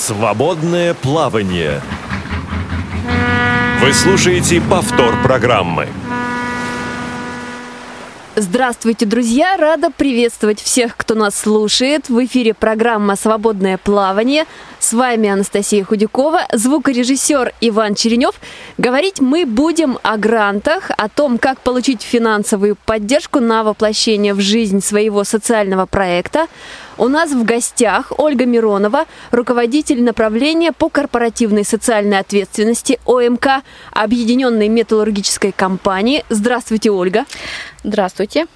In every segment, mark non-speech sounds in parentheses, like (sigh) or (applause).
Свободное плавание. Вы слушаете повтор программы. Здравствуйте, друзья! Рада приветствовать всех, кто нас слушает. В эфире программа «Свободное плавание». С вами Анастасия Худякова, звукорежиссер Иван Черенев. Говорить мы будем о грантах, о том, как получить финансовую поддержку на воплощение в жизнь своего социального проекта. У нас в гостях Ольга Миронова, руководитель направления по корпоративной социальной ответственности ОМК Объединенной металлургической компании. Здравствуйте, Ольга. Здравствуйте.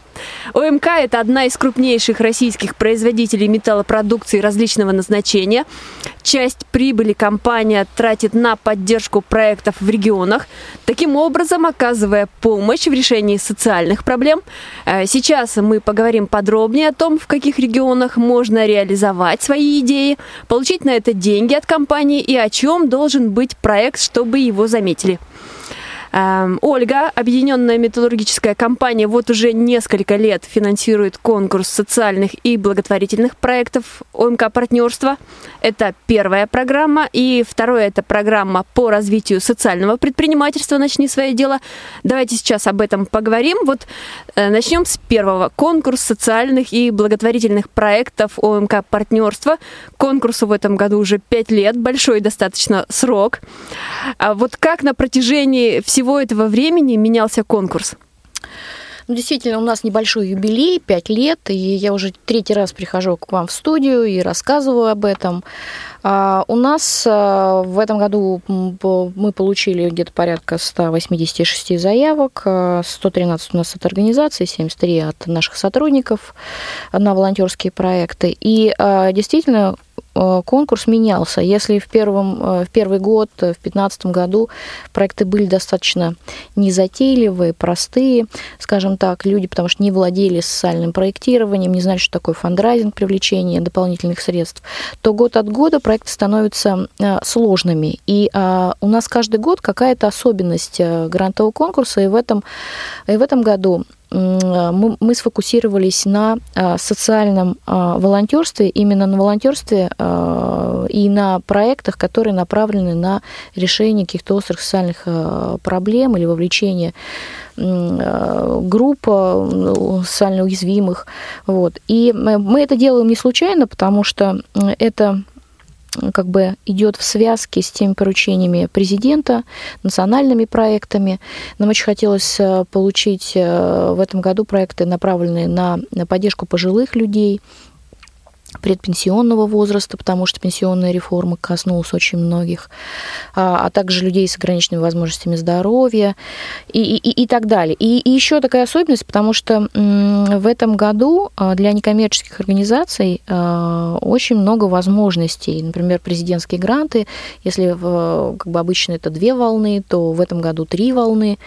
ОМК – это одна из крупнейших российских производителей металлопродукции различного назначения. Часть прибыли компания тратит на поддержку проектов в регионах, таким образом оказывая помощь в решении социальных проблем. Э, сейчас мы поговорим подробнее о том, в каких регионах можно реализовать свои идеи, получить на это деньги от компании и о чем должен быть проект, чтобы его заметили. Эм, Ольга, объединенная металлургическая компания, вот уже несколько лет финансирует конкурс социальных и благотворительных проектов ОМК партнерства. Это первая программа. И второе – это программа по развитию социального предпринимательства «Начни свое дело». Давайте сейчас об этом поговорим. Вот э, начнем с первого. Конкурс социальных и благотворительных проектов ОМК партнерства. Конкурсу в этом году уже пять лет, большой достаточно срок. А вот как на протяжении всего всего этого времени менялся конкурс? Ну, действительно, у нас небольшой юбилей, 5 лет, и я уже третий раз прихожу к вам в студию и рассказываю об этом. А у нас а, в этом году мы получили где-то порядка 186 заявок, 113 а, у нас от организации, 73 от наших сотрудников на волонтерские проекты. И действительно конкурс менялся. Если в, первом, э, в первый год, э, в 2015 году проекты были достаточно незатейливые, простые, скажем так, люди, потому что не владели социальным проектированием, не знали, что такое фандрайзинг, привлечение дополнительных средств, то год от года проекты становятся сложными. И у нас каждый год какая-то особенность грантового конкурса, и в этом, и в этом году мы сфокусировались на а, социальном а, волонтерстве, именно на волонтерстве и на проектах, которые направлены на решение каких-то острых социальных проблем или вовлечение групп социально уязвимых. Вот. И мы это делаем не случайно, потому что это как бы идет в связке с теми поручениями президента, национальными проектами. Нам очень хотелось э, получить э, в этом году проекты, направленные на поддержку пожилых людей, предпенсионного возраста, потому что пенсионная реформа коснулась очень многих, а, а также людей с ограниченными возможностями здоровья и, и, и так далее. И, и еще такая особенность, потому что в этом году а, для некоммерческих организаций а, очень много возможностей. Например, президентские гранты, если как бы обычно это две волны, то в этом году три волны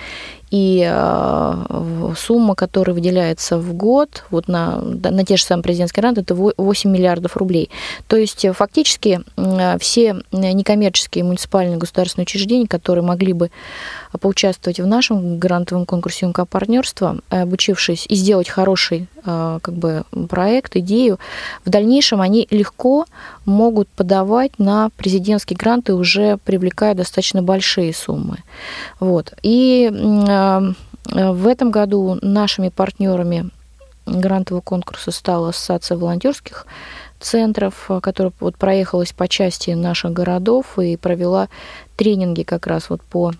и э, сумма, которая выделяется в год вот на, на те же самые президентские гранты, это 8 миллиардов рублей. То есть э, фактически э, все некоммерческие муниципальные государственные учреждения, которые могли бы поучаствовать в нашем грантовом конкурсе УМК партнерства, обучившись и сделать хороший как бы, проект, идею, в дальнейшем они легко могут подавать на президентские гранты, уже привлекая достаточно большие суммы. Вот. И в этом году нашими партнерами грантового конкурса стала Ассоциация волонтерских центров, которая вот проехалась по части наших городов и провела тренинги как раз вот по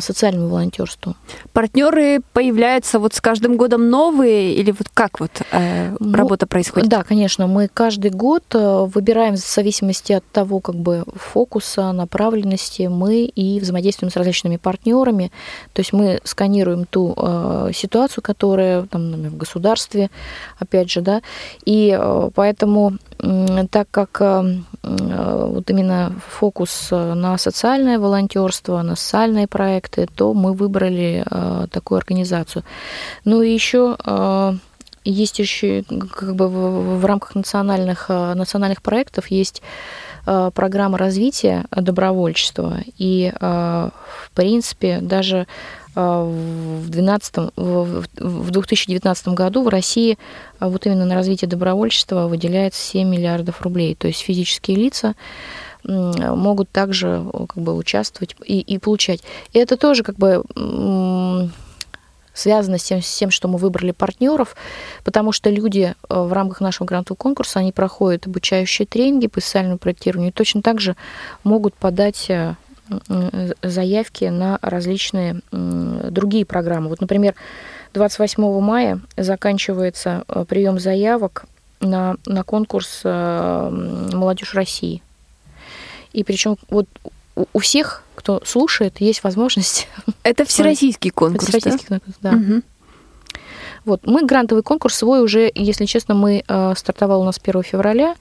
социальному волонтерству. Партнеры появляются вот с каждым годом новые или вот как вот э, ну, работа происходит? Да, конечно, мы каждый год э, выбираем в зависимости от того, как бы фокуса, направленности мы и взаимодействуем с различными партнерами. То есть мы сканируем ту э, ситуацию, которая там в государстве, опять же, да, и э, поэтому так как э, э, вот именно фокус э, на социальное волонтерство, на социальные проекты, то мы выбрали такую организацию. Ну и еще есть еще как бы в рамках национальных, национальных проектов есть программа развития добровольчества. И, в принципе, даже в, 12, в, в 2019 году в России вот именно на развитие добровольчества выделяется 7 миллиардов рублей. То есть физические лица могут также как бы участвовать и, и получать. И это тоже как бы связано с тем, с тем, что мы выбрали партнеров, потому что люди э, в рамках нашего грантового конкурса, они проходят обучающие тренинги по социальному проектированию и точно так же могут подать э, заявки на различные другие программы. Вот, например, 28 мая заканчивается э, прием заявок на, на конкурс «Молодежь России». И причем вот у всех, кто слушает, есть возможность. (laughs) Это всероссийский конкурс. Это всероссийский да? конкурс, да. Угу. Вот, мы грантовый конкурс свой уже, если честно, мы э, стартовал у нас 1 февраля,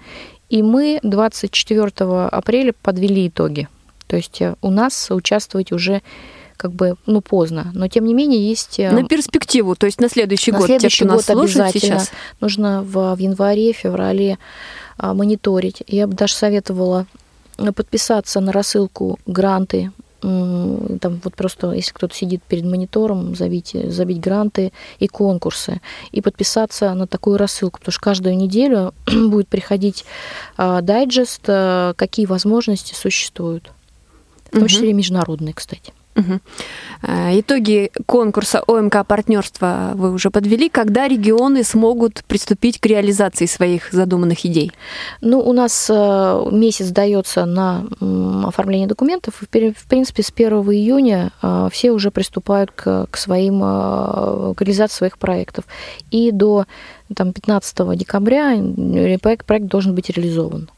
и мы 24 апреля подвели итоги. То есть э, у нас участвовать уже как бы, ну, поздно. Но, тем не менее, есть... Э, на перспективу, то есть на следующий на год. следующий те, год обязательно. Сейчас. Нужно в, в январе, феврале а, мониторить. Я бы даже советовала подписаться на рассылку гранты там вот просто, если кто-то сидит перед монитором, забить, забить гранты и конкурсы, и подписаться на такую рассылку, потому что каждую неделю (clears throat) будет приходить а, дайджест, какие возможности существуют, в том числе и международные, кстати. Угу. Итоги конкурса ОМК партнерства вы уже подвели. Когда регионы смогут приступить к реализации своих задуманных идей? Ну, у нас э, месяц дается на оформление документов. В принципе, с 1 июня э, все уже приступают к, к своим к реализации своих проектов. И до там, 15 декабря проект, проект должен быть реализован.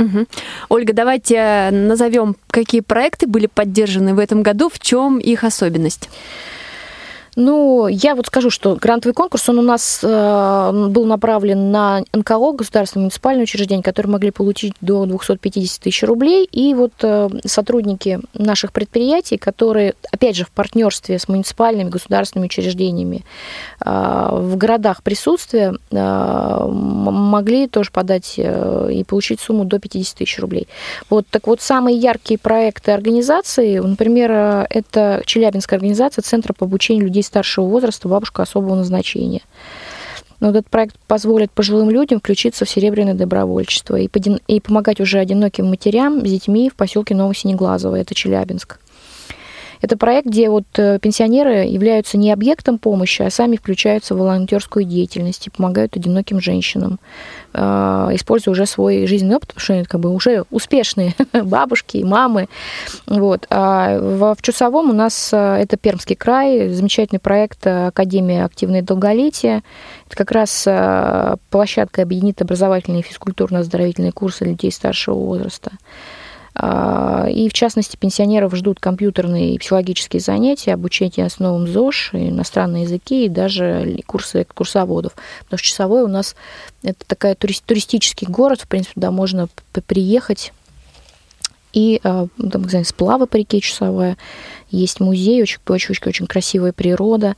Угу. Ольга, давайте назовем, какие проекты были поддержаны в этом году, в чем их особенность. Ну, я вот скажу, что грантовый конкурс, он у нас э, был направлен на НКО, государственное муниципальное учреждение, которые могли получить до 250 тысяч рублей. И вот э, сотрудники наших предприятий, которые, опять же, в партнерстве с муниципальными государственными учреждениями э, в городах присутствия, э, могли тоже подать э, и получить сумму до 50 тысяч рублей. Вот, так вот, самые яркие проекты организации, например, э, это Челябинская организация Центра по обучению людей старшего возраста, бабушка особого назначения. Но этот проект позволит пожилым людям включиться в серебряное добровольчество и, и помогать уже одиноким матерям с детьми в поселке Новосинеглазово, это Челябинск. Это проект, где вот э, пенсионеры являются не объектом помощи, а сами включаются в волонтерскую деятельность и помогают одиноким женщинам, э, используя уже свой жизненный опыт, потому что они как бы уже успешные (laughs) бабушки и мамы. Вот. А в Чусовом у нас э, это Пермский край, замечательный проект Академия активное долголетие. Это как раз площадка объединит образовательные физкультурно-оздоровительные курсы людей старшего возраста. А, и, в частности, пенсионеров ждут компьютерные и психологические занятия, обучение основам ЗОЖ, иностранные языки и даже курсы курсоводов. Потому что Часовой у нас это такая туристический город, в принципе, туда можно приехать и а, там, не знаю, сплавы по реке Часовая, есть музей, очень, очень, очень, красивая природа.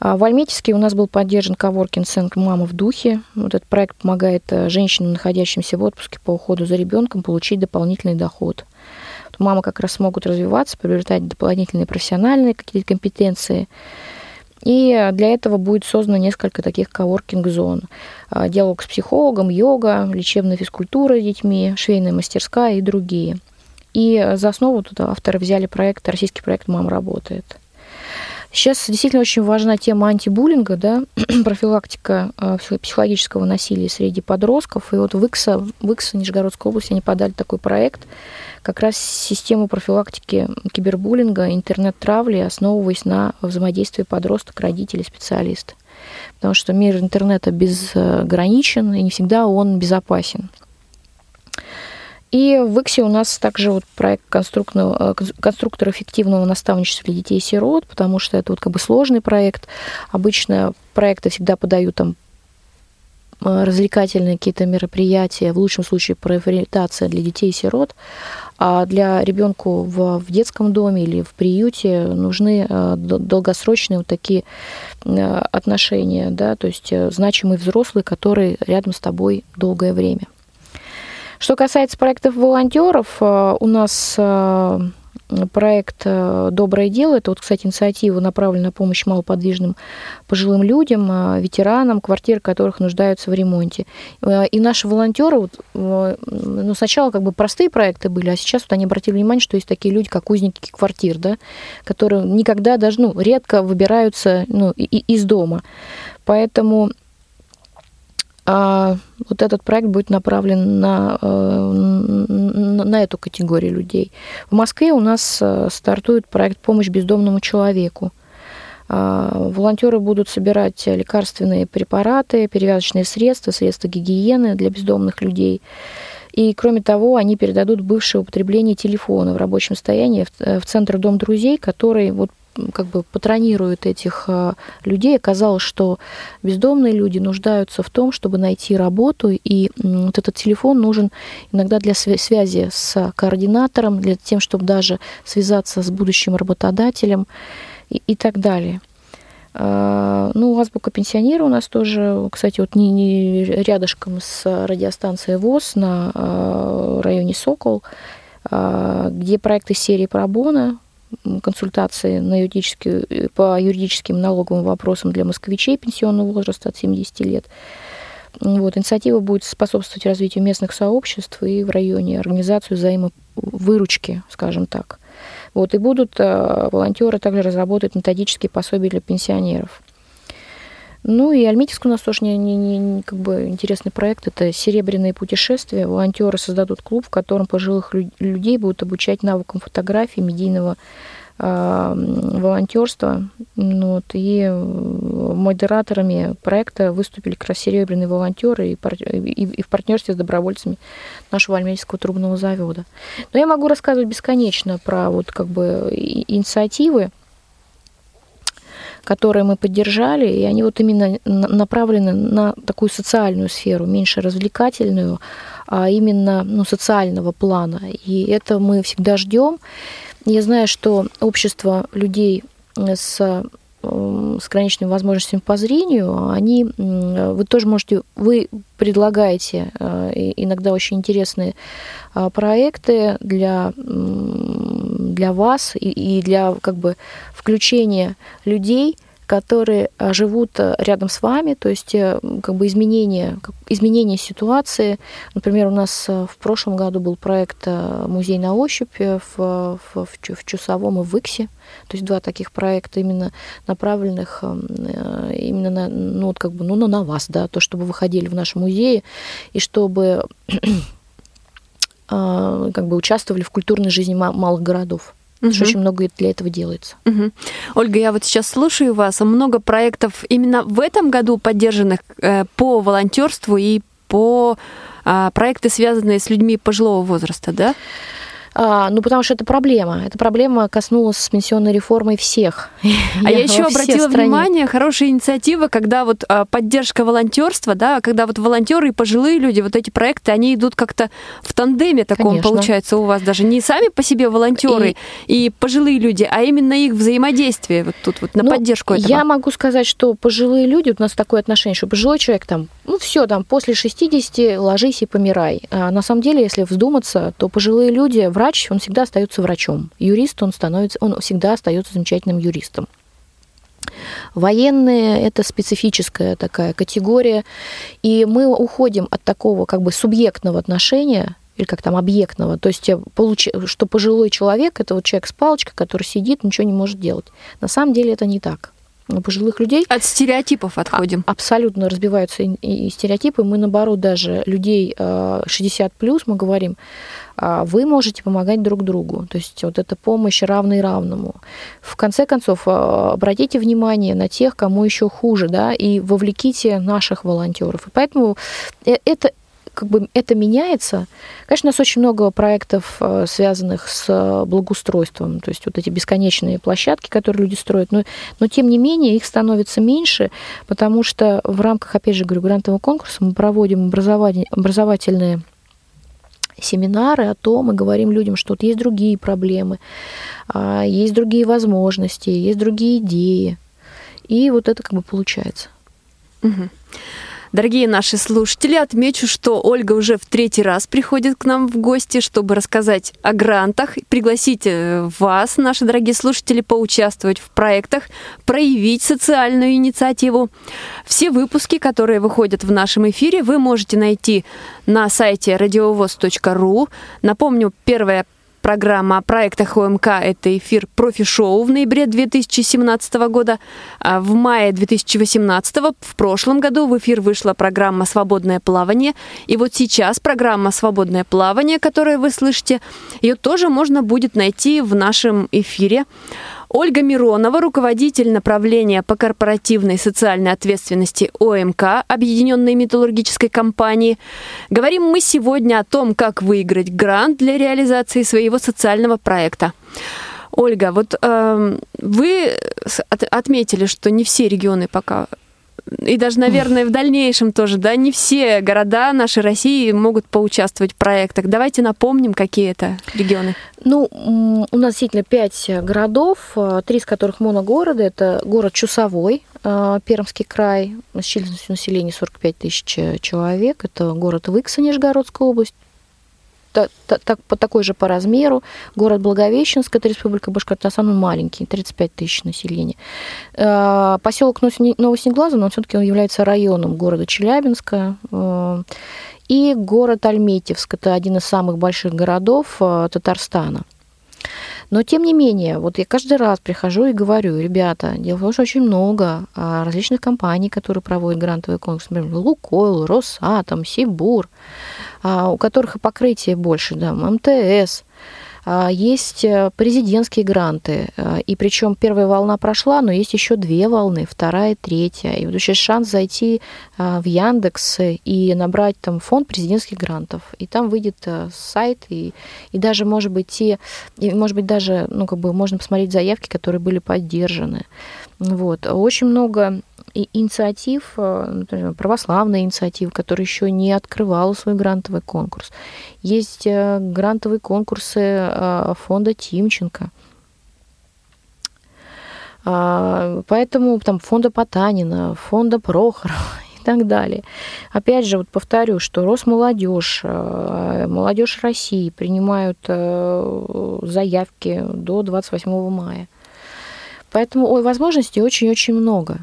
А в Альметьевске у нас был поддержан коворкинг центр «Мама в духе». Вот этот проект помогает э, женщинам, находящимся в отпуске по уходу за ребенком, получить дополнительный доход. Мамы как раз смогут развиваться, приобретать дополнительные профессиональные какие-то компетенции. И для этого будет создано несколько таких коворкинг-зон. А, диалог с психологом, йога, лечебная физкультура с детьми, швейная мастерская и другие – и за основу тут авторы взяли проект, российский проект «Мам работает». Сейчас действительно очень важна тема антибуллинга, да, (clears throat) профилактика э, психологического насилия среди подростков. И вот в ИКСа, в ИКСа Нижегородской области они подали такой проект, как раз систему профилактики кибербуллинга, интернет-травли, основываясь на взаимодействии подросток, родители, специалист. Потому что мир интернета безграничен, и не всегда он безопасен. И в ИКСе у нас также вот проект конструктор, конструктор эффективного наставничества для детей и сирот, потому что это вот как бы сложный проект. Обычно проекты всегда подают там э, развлекательные какие-то мероприятия, в лучшем случае профориентация для детей и сирот, а для ребенку в, в детском доме или в приюте нужны э, долгосрочные вот такие э, отношения, да, то есть значимый взрослый, который рядом с тобой долгое время. Что касается проектов волонтеров, э, у нас э, проект э, «Доброе дело». Это вот, кстати, инициатива направлена на помощь малоподвижным пожилым людям, ветеранам, квартиры которых нуждаются в ремонте. И наши волонтеры, вот, ну, сначала как бы простые проекты были, а сейчас вот они обратили внимание, что есть такие люди, как узники квартир, да, которые никогда даже, ну, редко выбираются ну, из дома. Поэтому а вот этот проект будет направлен на, э, на, эту категорию людей. В Москве у нас э, стартует проект «Помощь бездомному человеку». А, волонтеры будут собирать лекарственные препараты, перевязочные средства, средства гигиены для бездомных людей. И, кроме того, они передадут бывшее употребление телефона в рабочем состоянии в э, Центр Дом друзей, который вот как бы патронирует этих а, людей. Оказалось, что бездомные люди нуждаются в том, чтобы найти работу, и вот этот телефон нужен иногда для связи с координатором, для тем, чтобы даже связаться с будущим работодателем и, и так далее. А, ну, азбука пенсионера у нас тоже, кстати, вот не, не рядышком с радиостанцией ВОЗ на а, районе Сокол, где проекты серии Пробона, консультации на э, по юридическим налоговым вопросам для москвичей пенсионного возраста от 70 лет. Вот, инициатива будет способствовать развитию местных сообществ и в районе организацию взаимовыручки, скажем так. Вот, и будут э, волонтеры также разработать методические пособия для пенсионеров. Ну и Альметьевск у нас тоже не, не, не, как бы интересный проект. Это серебряные путешествия. Волонтеры создадут клуб, в котором пожилых людей будут обучать навыкам фотографии, медийного э, волонтерства. Ну, вот, и модераторами проекта выступили как раз серебряные волонтеры и, и, и в партнерстве с добровольцами нашего Альметьевского трубного завода. Но я могу рассказывать бесконечно про вот как бы инициативы, которые мы поддержали, и они вот именно направлены на такую социальную сферу, меньше развлекательную, а именно ну, социального плана. И это мы всегда ждем. Я знаю, что общество людей с с ограниченными возможностями по зрению, они, вы тоже можете, вы предлагаете э, иногда очень интересные а, проекты для, для вас и для как бы включения людей которые а, живут э, рядом с вами, то есть э, как бы изменение, изменение ситуации. Например, у нас э, в прошлом году был проект «Музей на ощупь» в, в, в Чусовом и в Иксе. То есть два таких проекта именно направленных именно на, ну, вот как бы, ну, на вас, да, то, чтобы вы ходили в наши музеи и чтобы (clears throat) а, как бы участвовали в культурной жизни малых городов. Угу. Что очень много для этого делается. Угу. Ольга, я вот сейчас слушаю вас. Много проектов именно в этом году поддержанных э, по волонтерству и по э, проекты, связанные с людьми пожилого возраста, да? А, ну, потому что это проблема. Эта проблема коснулась с пенсионной реформой всех. (laughs) А я, я еще обратила стране. внимание, хорошая инициатива, когда вот а, поддержка волонтерства, да, когда вот волонтеры и пожилые люди, вот эти проекты, они идут как-то в тандеме таком, Конечно. получается, у вас даже не сами по себе волонтеры и... и пожилые люди, а именно их взаимодействие вот тут вот на ну, поддержку этого. Я могу сказать, что пожилые люди, вот у нас такое отношение, что пожилой человек там, ну все, там после 60 ложись и помирай. А на самом деле, если вздуматься, то пожилые люди в врач, он всегда остается врачом. Юрист, он становится, он всегда остается замечательным юристом. Военные – это специфическая такая категория, и мы уходим от такого как бы субъектного отношения, или как там объектного, то есть получ... что пожилой человек – это вот человек с палочкой, который сидит, ничего не может делать. На самом деле это не так пожилых людей. От стереотипов отходим. А, абсолютно разбиваются и, и стереотипы. Мы, наоборот, даже людей 60 плюс, мы говорим, а, вы можете помогать друг другу. То есть вот эта помощь равный равному. В конце концов, а, обратите внимание на тех, кому еще хуже, да, и вовлеките наших волонтеров. И поэтому э, это, как бы это меняется. Конечно, у нас очень много проектов, а, связанных с благоустройством, то есть вот эти бесконечные площадки, которые люди строят, но, но тем не менее их становится меньше, потому что в рамках, опять же, говорю, грантового конкурса мы проводим образовательные семинары о том и говорим людям, что вот есть другие проблемы, а, есть другие возможности, есть другие идеи. И вот это как бы получается. Угу. Дорогие наши слушатели, отмечу, что Ольга уже в третий раз приходит к нам в гости, чтобы рассказать о грантах, пригласить э, вас, наши дорогие слушатели, поучаствовать в проектах, проявить социальную инициативу. Все выпуски, которые выходят в нашем эфире, вы можете найти на сайте радиовоз.ру. Напомню, первая Программа о проектах ОМК – это эфир профи-шоу в ноябре 2017 года. А в мае 2018 в прошлом году в эфир вышла программа «Свободное плавание». И вот сейчас программа «Свободное плавание», которую вы слышите, ее тоже можно будет найти в нашем эфире. Ольга Миронова, руководитель направления по корпоративной социальной ответственности ОМК, Объединенной металлургической компании. Говорим мы сегодня о том, как выиграть грант для реализации своего социального проекта. Ольга, вот э, вы отметили, что не все регионы пока и даже, наверное, в дальнейшем тоже, да, не все города нашей России могут поучаствовать в проектах. Давайте напомним, какие это регионы. Ну, у нас действительно пять городов, э, три из которых моногорода. Это город Чусовой, э, Пермский край, с численностью населения 45 тысяч человек. Это город Выкса, Нижегородская область, так, по такой же по размеру. Город Благовещенск, это Республика Башкортостан, он маленький, 35 тысяч населения. Э, поселок Новоснеглазов, но все-таки он является районом города Челябинска. Э, и город Альметьевск, это один из самых больших городов э, Татарстана. Но, тем не менее, вот я каждый раз прихожу и говорю, ребята, дело в том, что очень много различных компаний, которые проводят грантовый конкурс, например, Лукойл, Росатом, Сибур, а, у которых и покрытие больше, да, МТС, а, есть э, президентские гранты, а, и причем первая волна прошла, но есть еще две волны, вторая, третья. И вот сейчас шанс зайти в Яндекс и набрать там фонд президентских грантов. И там выйдет э, сайт, и, и даже, может быть, те, и, может быть, даже, ну, как бы можно посмотреть заявки, которые были поддержаны. Вот. Очень много инициатив, э, православная инициатива, которая еще не открывала свой грантовый конкурс. Есть э, грантовые конкурсы э, фонда Тимченко. А, поэтому там фонда Потанина, фонда Прохорова (laughs) и так далее. Опять же, вот повторю, что Росмолодежь, Молодежь России принимают заявки до 28 мая. Поэтому ой, возможностей очень-очень много.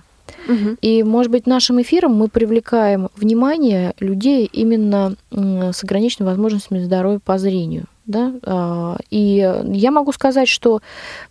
И, может быть, нашим эфиром мы привлекаем внимание людей именно с ограниченными возможностями здоровья по зрению. Да? А, и я могу сказать, что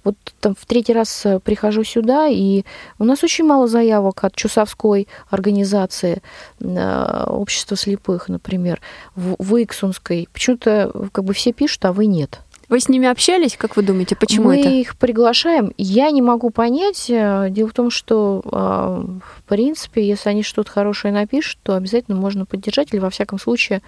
вот там в третий раз прихожу сюда, и у нас очень мало заявок от Чусовской организации а, общества слепых, например, в Иксунской. Почему-то как бы все пишут, а вы нет. Вы с ними общались, как вы думаете, почему Мы это? Мы их приглашаем. Я не могу понять. Э, дело в том, что, а, в принципе, если они что-то хорошее напишут, то обязательно можно поддержать или, во всяком случае,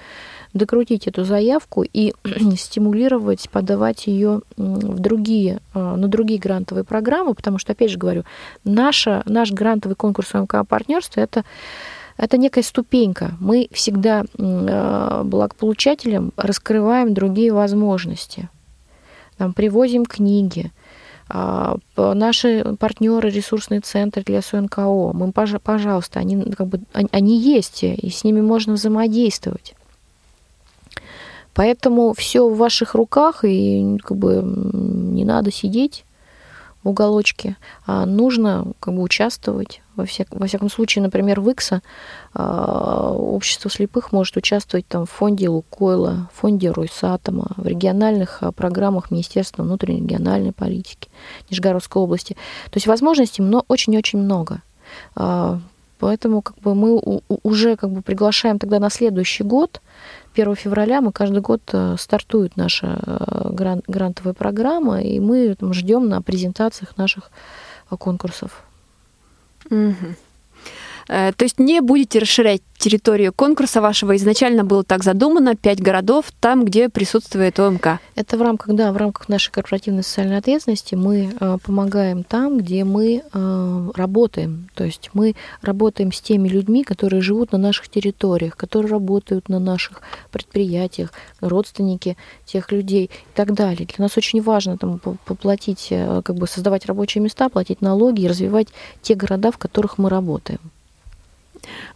докрутить эту заявку и (clears throat) стимулировать, подавать ее в другие, а, на другие грантовые программы, потому что, опять же говорю, наша, наш грантовый конкурс МК партнерства это это некая ступенька. Мы всегда благополучателям раскрываем другие возможности там, привозим книги, а, наши партнеры, ресурсный центр для СУНКО, мы, пожалуйста, они, как бы, они есть, и с ними можно взаимодействовать. Поэтому все в ваших руках, и как бы не надо сидеть уголочке, а нужно как бы участвовать. Во, всяк, во всяком случае, например, в ИКСа а, общество слепых может участвовать там, в фонде Лукойла, в фонде Ройсатома, в региональных а, программах Министерства внутренней региональной политики Нижегородской области. То есть возможностей очень-очень много. Поэтому как бы мы уже как бы приглашаем тогда на следующий год 1 февраля мы каждый год э, стартует наша э, грантовая программа, и мы ждем на презентациях наших э, конкурсов. Угу. То есть не будете расширять территорию конкурса вашего изначально было так задумано, пять городов, там, где присутствует ОМК. Это в рамках, да, в рамках нашей корпоративной социальной ответственности мы э, помогаем там, где мы э, работаем. То есть мы работаем с теми людьми, которые живут на наших территориях, которые работают на наших предприятиях, родственники тех людей и так далее. Для нас очень важно там поплатить, э, как бы создавать рабочие места, платить налоги и развивать те города, в которых мы работаем.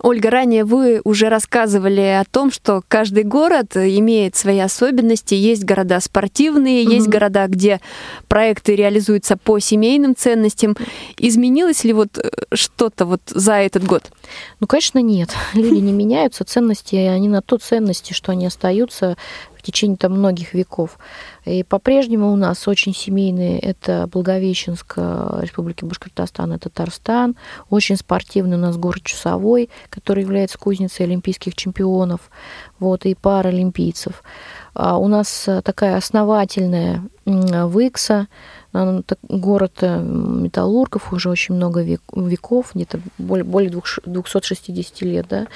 Ольга, ранее вы уже рассказывали о том, что каждый город имеет свои особенности. Есть города спортивные, mm-hmm. есть города, где проекты реализуются по семейным ценностям. Изменилось ли вот э, что-то вот за этот год? Ну, конечно, нет. Люди не меняются, ценности, они на то ценности, что они остаются течение там многих веков. И по-прежнему у нас очень семейные это Благовещенск, Республики Башкортостан и Татарстан. Очень спортивный у нас город Чусовой, который является кузницей олимпийских чемпионов вот, и паралимпийцев. А у нас такая основательная Выкса, город э, металлургов уже очень много веков, где-то более, более 260 лет, да,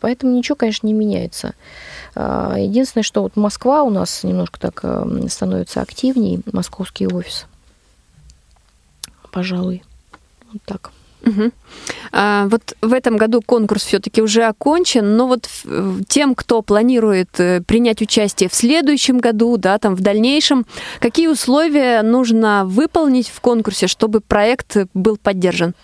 поэтому ничего, конечно, не меняется. А, единственное, что вот Москва у нас немножко так э, становится активнее, московский офис, пожалуй, вот так. Угу. А, вот в этом году конкурс все-таки уже окончен, но вот тем, кто планирует э, принять участие в следующем году, да, там в дальнейшем, какие условия нужно выполнить в конкурсе, чтобы проект был поддержан?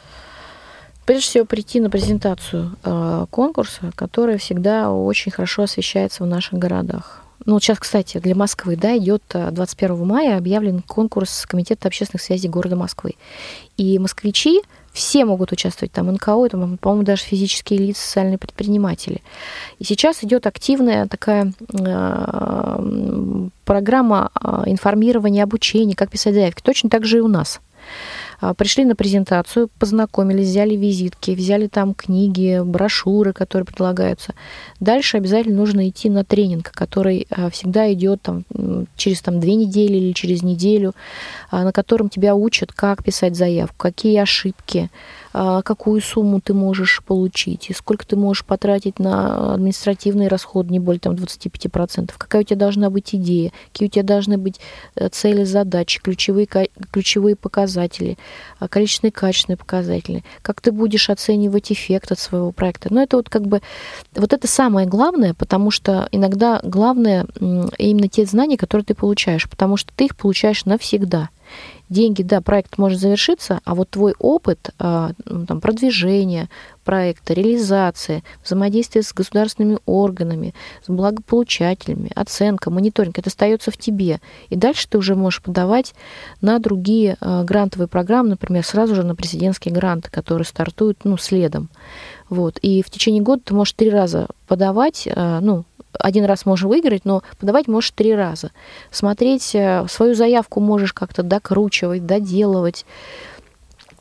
Прежде всего прийти на презентацию э, конкурса, которая всегда очень хорошо освещается в наших городах. Ну, сейчас, кстати, для Москвы, да, идет 21 э, мая объявлен конкурс Комитета общественных связей города Москвы. И москвичи все могут участвовать, там НКО, там, по-моему, даже физические лица, социальные предприниматели. И сейчас идет активная такая э, программа э, информирования, обучения, как писать заявки. Точно так же и у нас. А, пришли на презентацию, познакомились, взяли визитки, взяли там книги, брошюры, которые предлагаются. Дальше обязательно нужно идти на тренинг, который а, всегда идет там, через там, две недели или через неделю, а, на котором тебя учат, как писать заявку, какие ошибки, какую сумму ты можешь получить, и сколько ты можешь потратить на административные расходы, не более там, 25%, какая у тебя должна быть идея, какие у тебя должны быть э, цели, задачи, ключевые, ключевые показатели, а, количественные качественные показатели, как ты будешь оценивать эффект от своего проекта. Но это вот как бы, вот это самое главное, потому что иногда главное именно те знания, которые ты получаешь, потому что ты их получаешь навсегда – деньги, да, проект может завершиться, а вот твой опыт а, ну, там, продвижения проекта, реализации, взаимодействия с государственными органами, с благополучателями, оценка, мониторинг, это остается в тебе. И дальше ты уже можешь подавать на другие а, грантовые программы, например, сразу же на президентские гранты, которые стартуют ну, следом. Вот. И в течение года ты можешь три раза подавать, а, ну, один раз можешь выиграть, но подавать можешь три раза. Смотреть э, свою заявку можешь как-то докручивать, доделывать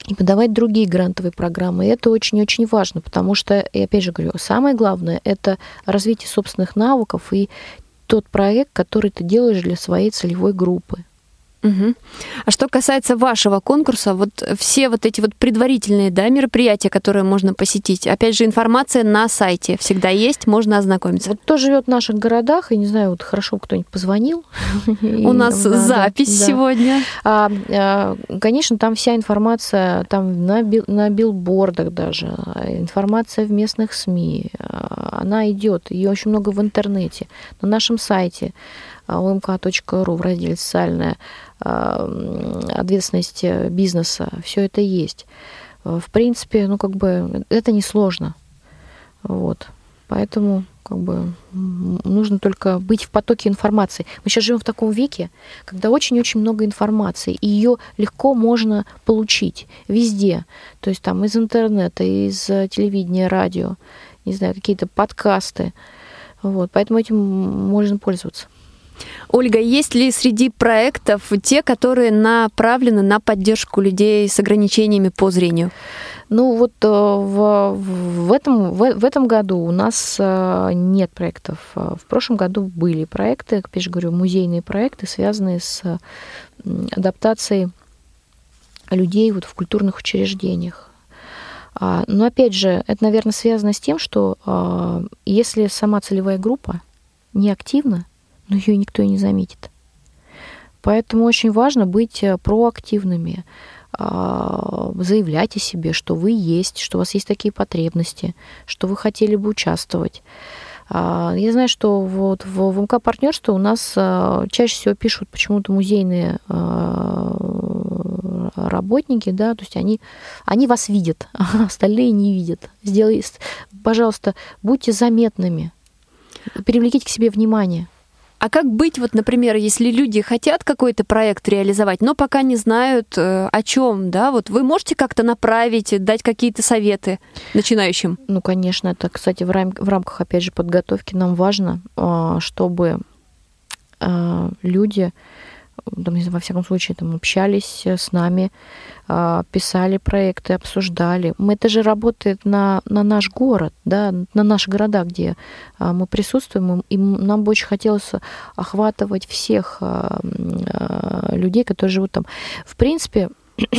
и подавать другие грантовые программы. И это очень-очень важно, потому что, и опять же говорю, самое главное – это развитие собственных навыков и тот проект, который ты делаешь для своей целевой группы. Угу. А что касается вашего конкурса, вот все вот эти вот предварительные да, мероприятия, которые можно посетить, опять же, информация на сайте всегда есть, можно ознакомиться. Вот кто живет в наших городах, и не знаю, вот хорошо кто-нибудь позвонил. У нас запись сегодня. А, а, конечно, там вся информация, там на, на билбордах даже, информация в местных СМИ, а, она идет, ее очень много в интернете, на нашем сайте omk.ru в разделе «Социальная ответственность бизнеса». Все это есть. В принципе, ну, как бы, это несложно. Вот. Поэтому как бы нужно только быть в потоке информации. Мы сейчас живем в таком веке, когда очень-очень много информации, и ее легко можно получить везде. То есть там из интернета, из телевидения, радио, не знаю, какие-то подкасты. Вот, поэтому этим можно пользоваться. Ольга, есть ли среди проектов те, которые направлены на поддержку людей с ограничениями по зрению? Ну вот э, в, в, этом, в, в этом году у нас э, нет проектов. В прошлом году были проекты, опять же говорю, музейные проекты, связанные с адаптацией людей вот в культурных учреждениях. А, но опять же, это, наверное, связано с тем, что а, если сама целевая группа не активна, но ее никто и не заметит. Поэтому очень важно быть э, проактивными, а, заявлять о себе, что вы есть, что у вас есть такие потребности, что вы хотели бы участвовать. А, я знаю, что вот в МК партнерство у нас а, чаще всего пишут почему-то музейные работники, да, то есть они, они вас видят, (laughs) а остальные не видят. Сделай, пожалуйста, будьте заметными, привлеките к себе внимание. А как быть, вот, например, если люди хотят какой-то проект реализовать, но пока не знают э, о чем, да, вот вы можете как-то направить, дать какие-то советы начинающим? Ну, конечно, это, кстати, в, рам- в рамках, опять же, подготовки нам важно, э, чтобы э, люди там, во всяком случае, там, общались с нами, а, писали проекты, обсуждали. Мы, это же работает на, на наш город, да, на наши города, где а, мы присутствуем, и нам бы очень хотелось охватывать всех а, людей, которые живут там. В принципе, (clears throat)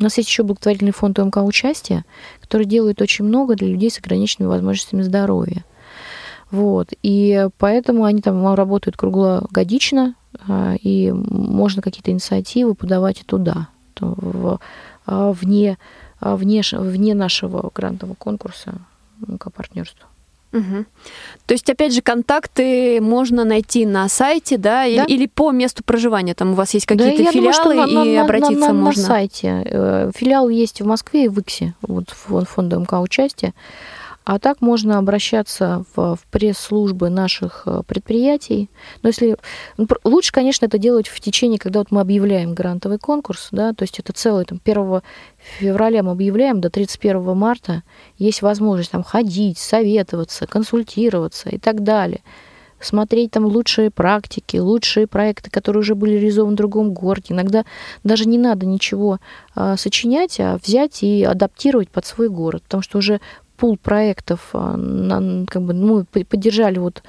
у нас есть еще благотворительный фонд ОМК участия, который делает очень много для людей с ограниченными возможностями здоровья. Вот. И поэтому они там работают круглогодично, а, и можно какие-то инициативы подавать и туда, в, а, вне, а, вне, вне нашего грантового конкурса к партнерству. Угу. То есть, опять же, контакты можно найти на сайте, да, да? Или, или по месту проживания. Там у вас есть какие-то да, филиалы, думаю, что и на, обратиться на, на, можно. На сайте. Э, филиал есть в Москве и в Иксе, вот фонда МК участия. А так можно обращаться в, в пресс-службы наших э, предприятий. Но если ну, лучше, конечно, это делать в течение, когда вот мы объявляем грантовый конкурс, да, то есть это целый там 1 февраля мы объявляем до 31 марта есть возможность там ходить, советоваться, консультироваться и так далее смотреть там лучшие практики, лучшие проекты, которые уже были реализованы в другом городе. Иногда даже не надо ничего э, сочинять, а взять и адаптировать под свой город, потому что уже пул проектов, а, как бы, мы поддержали вот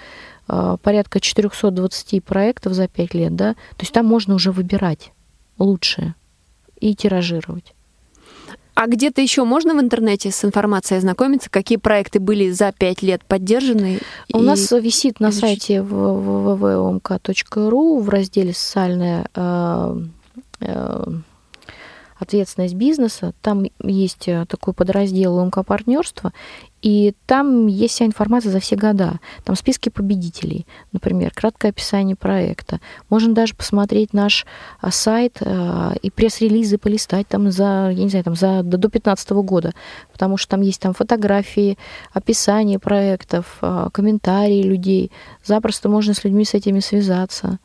а, порядка 420 проектов за 5 лет, да, то есть там можно уже выбирать лучшее и тиражировать. А где-то еще можно в интернете с информацией ознакомиться, какие проекты были за пять лет поддержаны? У и... нас висит на сайте www.omk.ru в разделе «Социальная э, э, ответственность бизнеса. Там есть э, такой подраздел УМК партнерства, и там есть вся информация за все года. Там списки победителей, например, краткое описание проекта. Можно даже посмотреть наш а, сайт э, и пресс-релизы полистать там за, я не знаю, там за до 2015 года, потому что там есть там фотографии, описание проектов, э, комментарии людей. Запросто можно с людьми с этими связаться.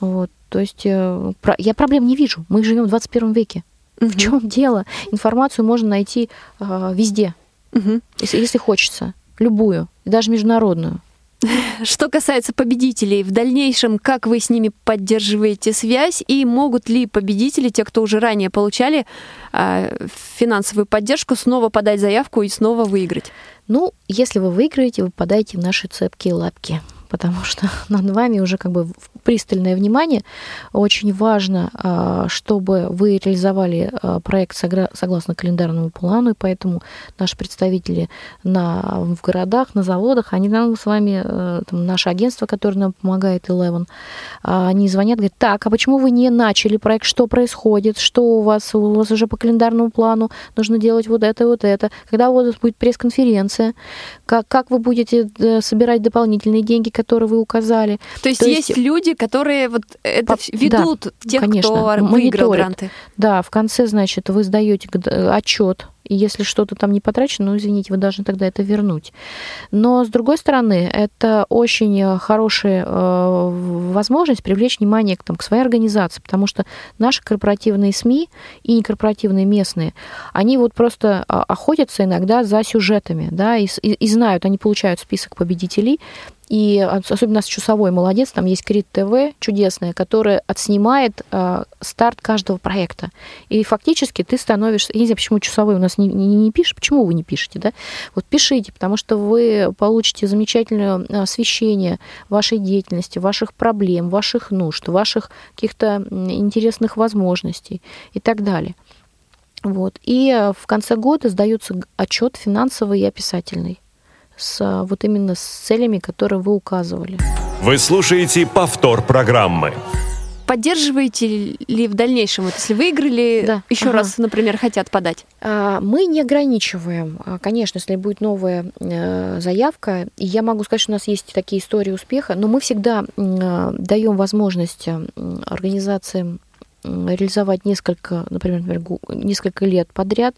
Вот. То есть я проблем не вижу. Мы живем в 21 веке. Угу. В чем дело? Информацию можно найти э, везде, угу. если, если хочется, любую, даже международную. (laughs) Что касается победителей, в дальнейшем, как вы с ними поддерживаете связь и могут ли победители, те, кто уже ранее получали э, финансовую поддержку, снова подать заявку и снова выиграть? Ну, если вы выиграете, вы подаете в наши цепкие лапки потому что (laughs) над вами уже как бы пристальное внимание. Очень важно, а, чтобы вы реализовали а, проект согласно календарному плану, и поэтому наши представители на, в городах, на заводах, они нам с вами, э, там, наше агентство, которое нам помогает, Eleven, а, они звонят, говорят, так, а почему вы не начали проект, что происходит, что у вас, у вас уже по календарному плану нужно делать вот это, вот это, когда у вас будет пресс-конференция, как, как вы будете э, собирать дополнительные деньги, которые вы указали. То есть То есть, есть люди, которые вот это по... ведут да, тех, конечно, кто выиграл мониторит. гранты. Да, в конце, значит, вы сдаете отчет и если что-то там не потрачено, ну, извините, вы должны тогда это вернуть. Но, с другой стороны, это очень хорошая э, возможность привлечь внимание к, там, к своей организации, потому что наши корпоративные СМИ и некорпоративные местные, они вот просто а, охотятся иногда за сюжетами, да, и, и, и знают, они получают список победителей, и особенно с часовой молодец, там есть Крит ТВ чудесная, которая отснимает э, старт каждого проекта. И фактически ты становишься, я не знаю, почему часовой у нас не, не, не пишет, почему вы не пишете, да? Вот пишите, потому что вы получите замечательное освещение вашей деятельности, ваших проблем, ваших нужд, ваших каких-то интересных возможностей и так далее. Вот. И в конце года сдается отчет финансовый и описательный с вот именно с целями, которые вы указывали. Вы слушаете повтор программы. Поддерживаете ли в дальнейшем, вот если выиграли, да. еще ага. раз, например, хотят подать? А, мы не ограничиваем. А, конечно, если будет новая э, заявка, и я могу сказать, что у нас есть такие истории успеха, но мы всегда даем возможность организациям реализовать несколько, например, несколько лет подряд,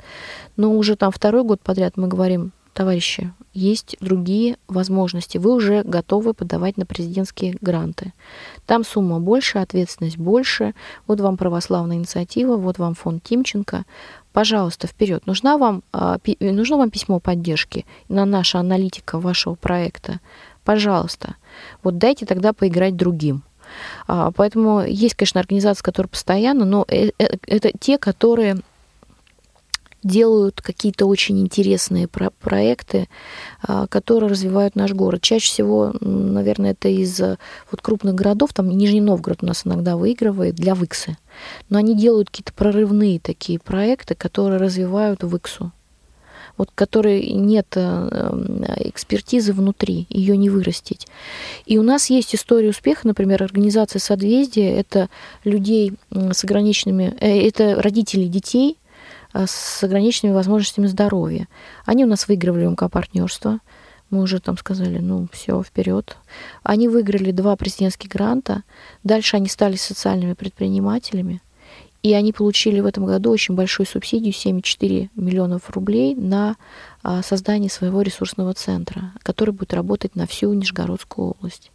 но уже там второй год подряд мы говорим, товарищи, есть другие возможности. Вы уже готовы подавать на президентские гранты. Там сумма больше, ответственность больше. Вот вам православная инициатива, вот вам фонд Тимченко. Пожалуйста, вперед. Нужна вам, а, нужно вам письмо поддержки на наша аналитика вашего проекта. Пожалуйста. Вот дайте тогда поиграть другим. А, поэтому есть, конечно, организации, которые постоянно, но э, э, это те, которые делают какие-то очень интересные про проекты, а, которые развивают наш город. Чаще всего, наверное, это из вот крупных городов, там Нижний Новгород у нас иногда выигрывает для ВИКСы. Но они делают какие-то прорывные такие проекты, которые развивают ВИКСу вот которой нет э, э, экспертизы внутри, ее не вырастить. И у нас есть история успеха, например, организация «Созвездие» — это людей с ограниченными, э, это родители детей, Э, с ограниченными возможностями здоровья. Они у нас выигрывали МК-партнерство. Мы уже там сказали, ну, все, вперед. Они выиграли два президентских гранта. Дальше они стали социальными предпринимателями. И они получили в этом году очень большую субсидию, 7,4 миллионов рублей, на а, создание своего ресурсного центра, который будет работать на всю Нижегородскую область.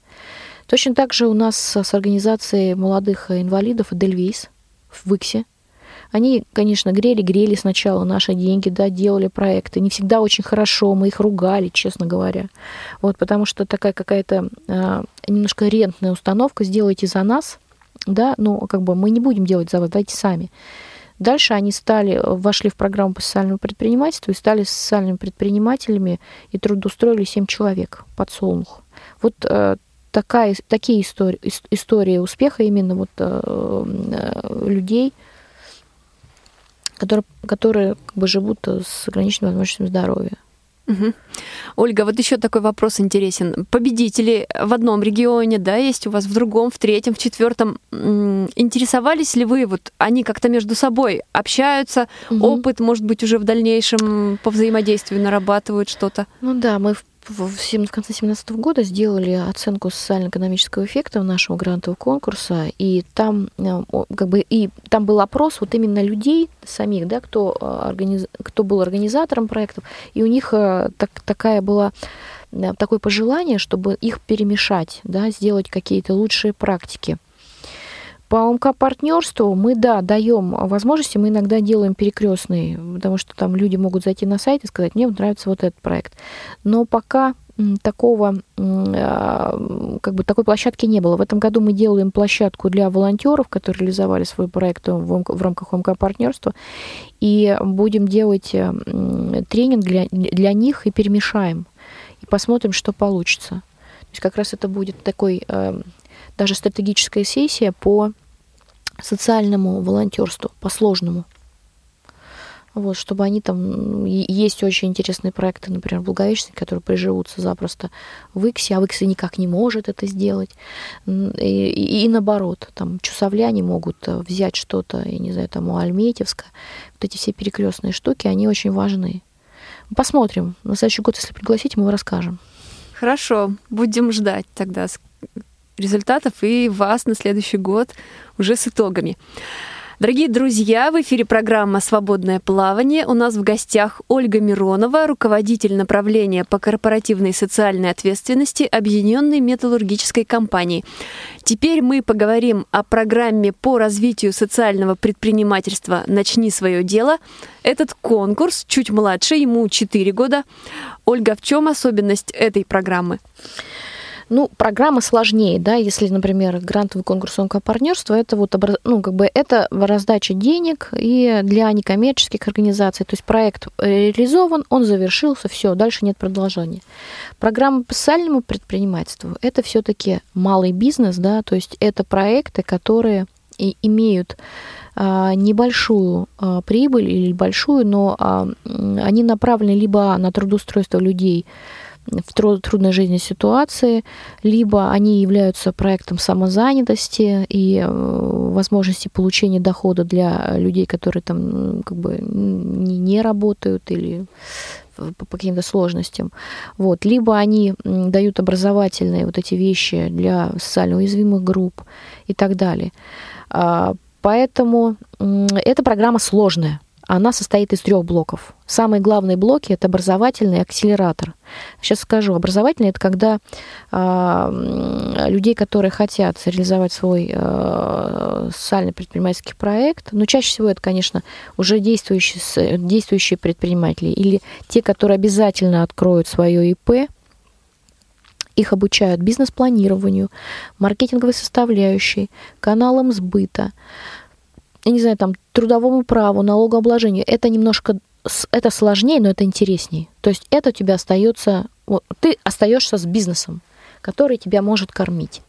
Точно так же у нас с организацией молодых инвалидов Эдельвейс в Выксе они, конечно, грели-грели сначала наши деньги, да, делали проекты. Не всегда очень хорошо, мы их ругали, честно говоря. Вот, потому что такая какая-то э, немножко рентная установка, сделайте за нас, да, но как бы мы не будем делать за вас, давайте сами. Дальше они стали, вошли в программу по социальному предпринимательству и стали социальными предпринимателями и трудоустроили 7 человек под Солнух. Вот э, такая, такие истории, истории успеха именно вот э, э, людей, которые, которые как бы живут с ограниченными возможностями здоровья. Угу. Ольга, вот еще такой вопрос интересен. Победители в одном регионе, да, есть у вас в другом, в третьем, в четвертом. Интересовались ли вы, вот они как-то между собой общаются, угу. опыт, может быть, уже в дальнейшем по взаимодействию нарабатывают что-то? Ну да, мы в в, конце 2017 года сделали оценку социально-экономического эффекта нашего грантового конкурса, и там, э, как бы, и там был опрос вот именно людей самих, да, кто, э, организ... кто был организатором проектов, и у них э, так, такая была такое пожелание, чтобы их перемешать, да, сделать какие-то лучшие практики. По МК-партнерству мы, да, даем возможности, мы иногда делаем перекрестные, потому что там люди могут зайти на сайт и сказать, мне нравится вот этот проект. Но пока такого, а, как бы такой площадки не было. В этом году мы делаем площадку для волонтеров, которые реализовали свой проект в рамках МК-партнерства, и будем делать тренинг для, для них и перемешаем, и посмотрим, что получится. То есть как раз это будет такой а, даже стратегическая сессия по социальному волонтерству, по сложному. Вот, чтобы они там... Есть очень интересные проекты, например, Благовещенск, которые приживутся запросто в Иксе, а в Иксе никак не может это сделать. И, и, и наоборот, там чусовляне могут э, взять что-то, я не знаю, там у Альметьевска. Вот эти все перекрестные штуки, они очень важны. Посмотрим. На следующий год, если пригласите, мы расскажем. Хорошо, будем ждать тогда результатов и вас на следующий год уже с итогами. Дорогие друзья, в эфире программа «Свободное плавание». У нас в гостях Ольга Миронова, руководитель направления по корпоративной социальной ответственности Объединенной металлургической компании. Теперь мы поговорим о программе по развитию социального предпринимательства «Начни свое дело». Этот конкурс чуть младше, ему 4 года. Ольга, в чем особенность этой программы? Ну, программа сложнее, да, если, например, грантовый конкурс онкопартнерства, это вот, ну, как бы это раздача денег и для некоммерческих организаций, то есть проект реализован, он завершился, все, дальше нет продолжения. Программа по социальному предпринимательству – это все-таки малый бизнес, да, то есть это проекты, которые имеют а, небольшую а, прибыль или большую, но а, они направлены либо на трудоустройство людей, в трудной жизненной ситуации, либо они являются проектом самозанятости и э, возможности получения дохода для людей, которые там как бы не, не работают или по каким-то сложностям. Вот. Либо они дают образовательные вот эти вещи для социально уязвимых групп и так далее. А, Поэтому эта программа сложная. Она состоит из трех блоков. Самые главные блоки это образовательный акселератор. Сейчас скажу, образовательный это когда э, людей, которые хотят реализовать свой э, социальный предпринимательский проект, но чаще всего это, конечно, уже действующие, действующие предприниматели или те, которые обязательно откроют свое ИП, их обучают бизнес-планированию, маркетинговой составляющей, каналам сбыта, я не знаю, там, трудовому праву, налогообложению, это немножко это сложнее, но это интереснее. То есть это у тебя остается, вот, ты остаешься с бизнесом, который тебя может кормить.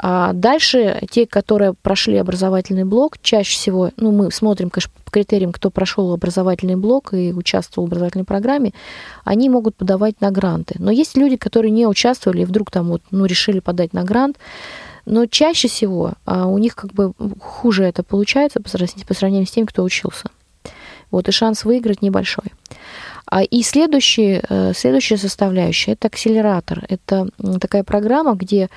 А дальше те, которые прошли образовательный блок, чаще всего, ну, мы смотрим, конечно, по критериям, кто прошел образовательный блок и участвовал в образовательной программе, они могут подавать на гранты. Но есть люди, которые не участвовали и вдруг там вот, ну, решили подать на грант, но чаще всего а, у них как бы хуже это получается по сравнению, с тем, кто учился. Вот, и шанс выиграть небольшой. А, и следующий, э, следующая составляющая – это акселератор. Это такая программа, где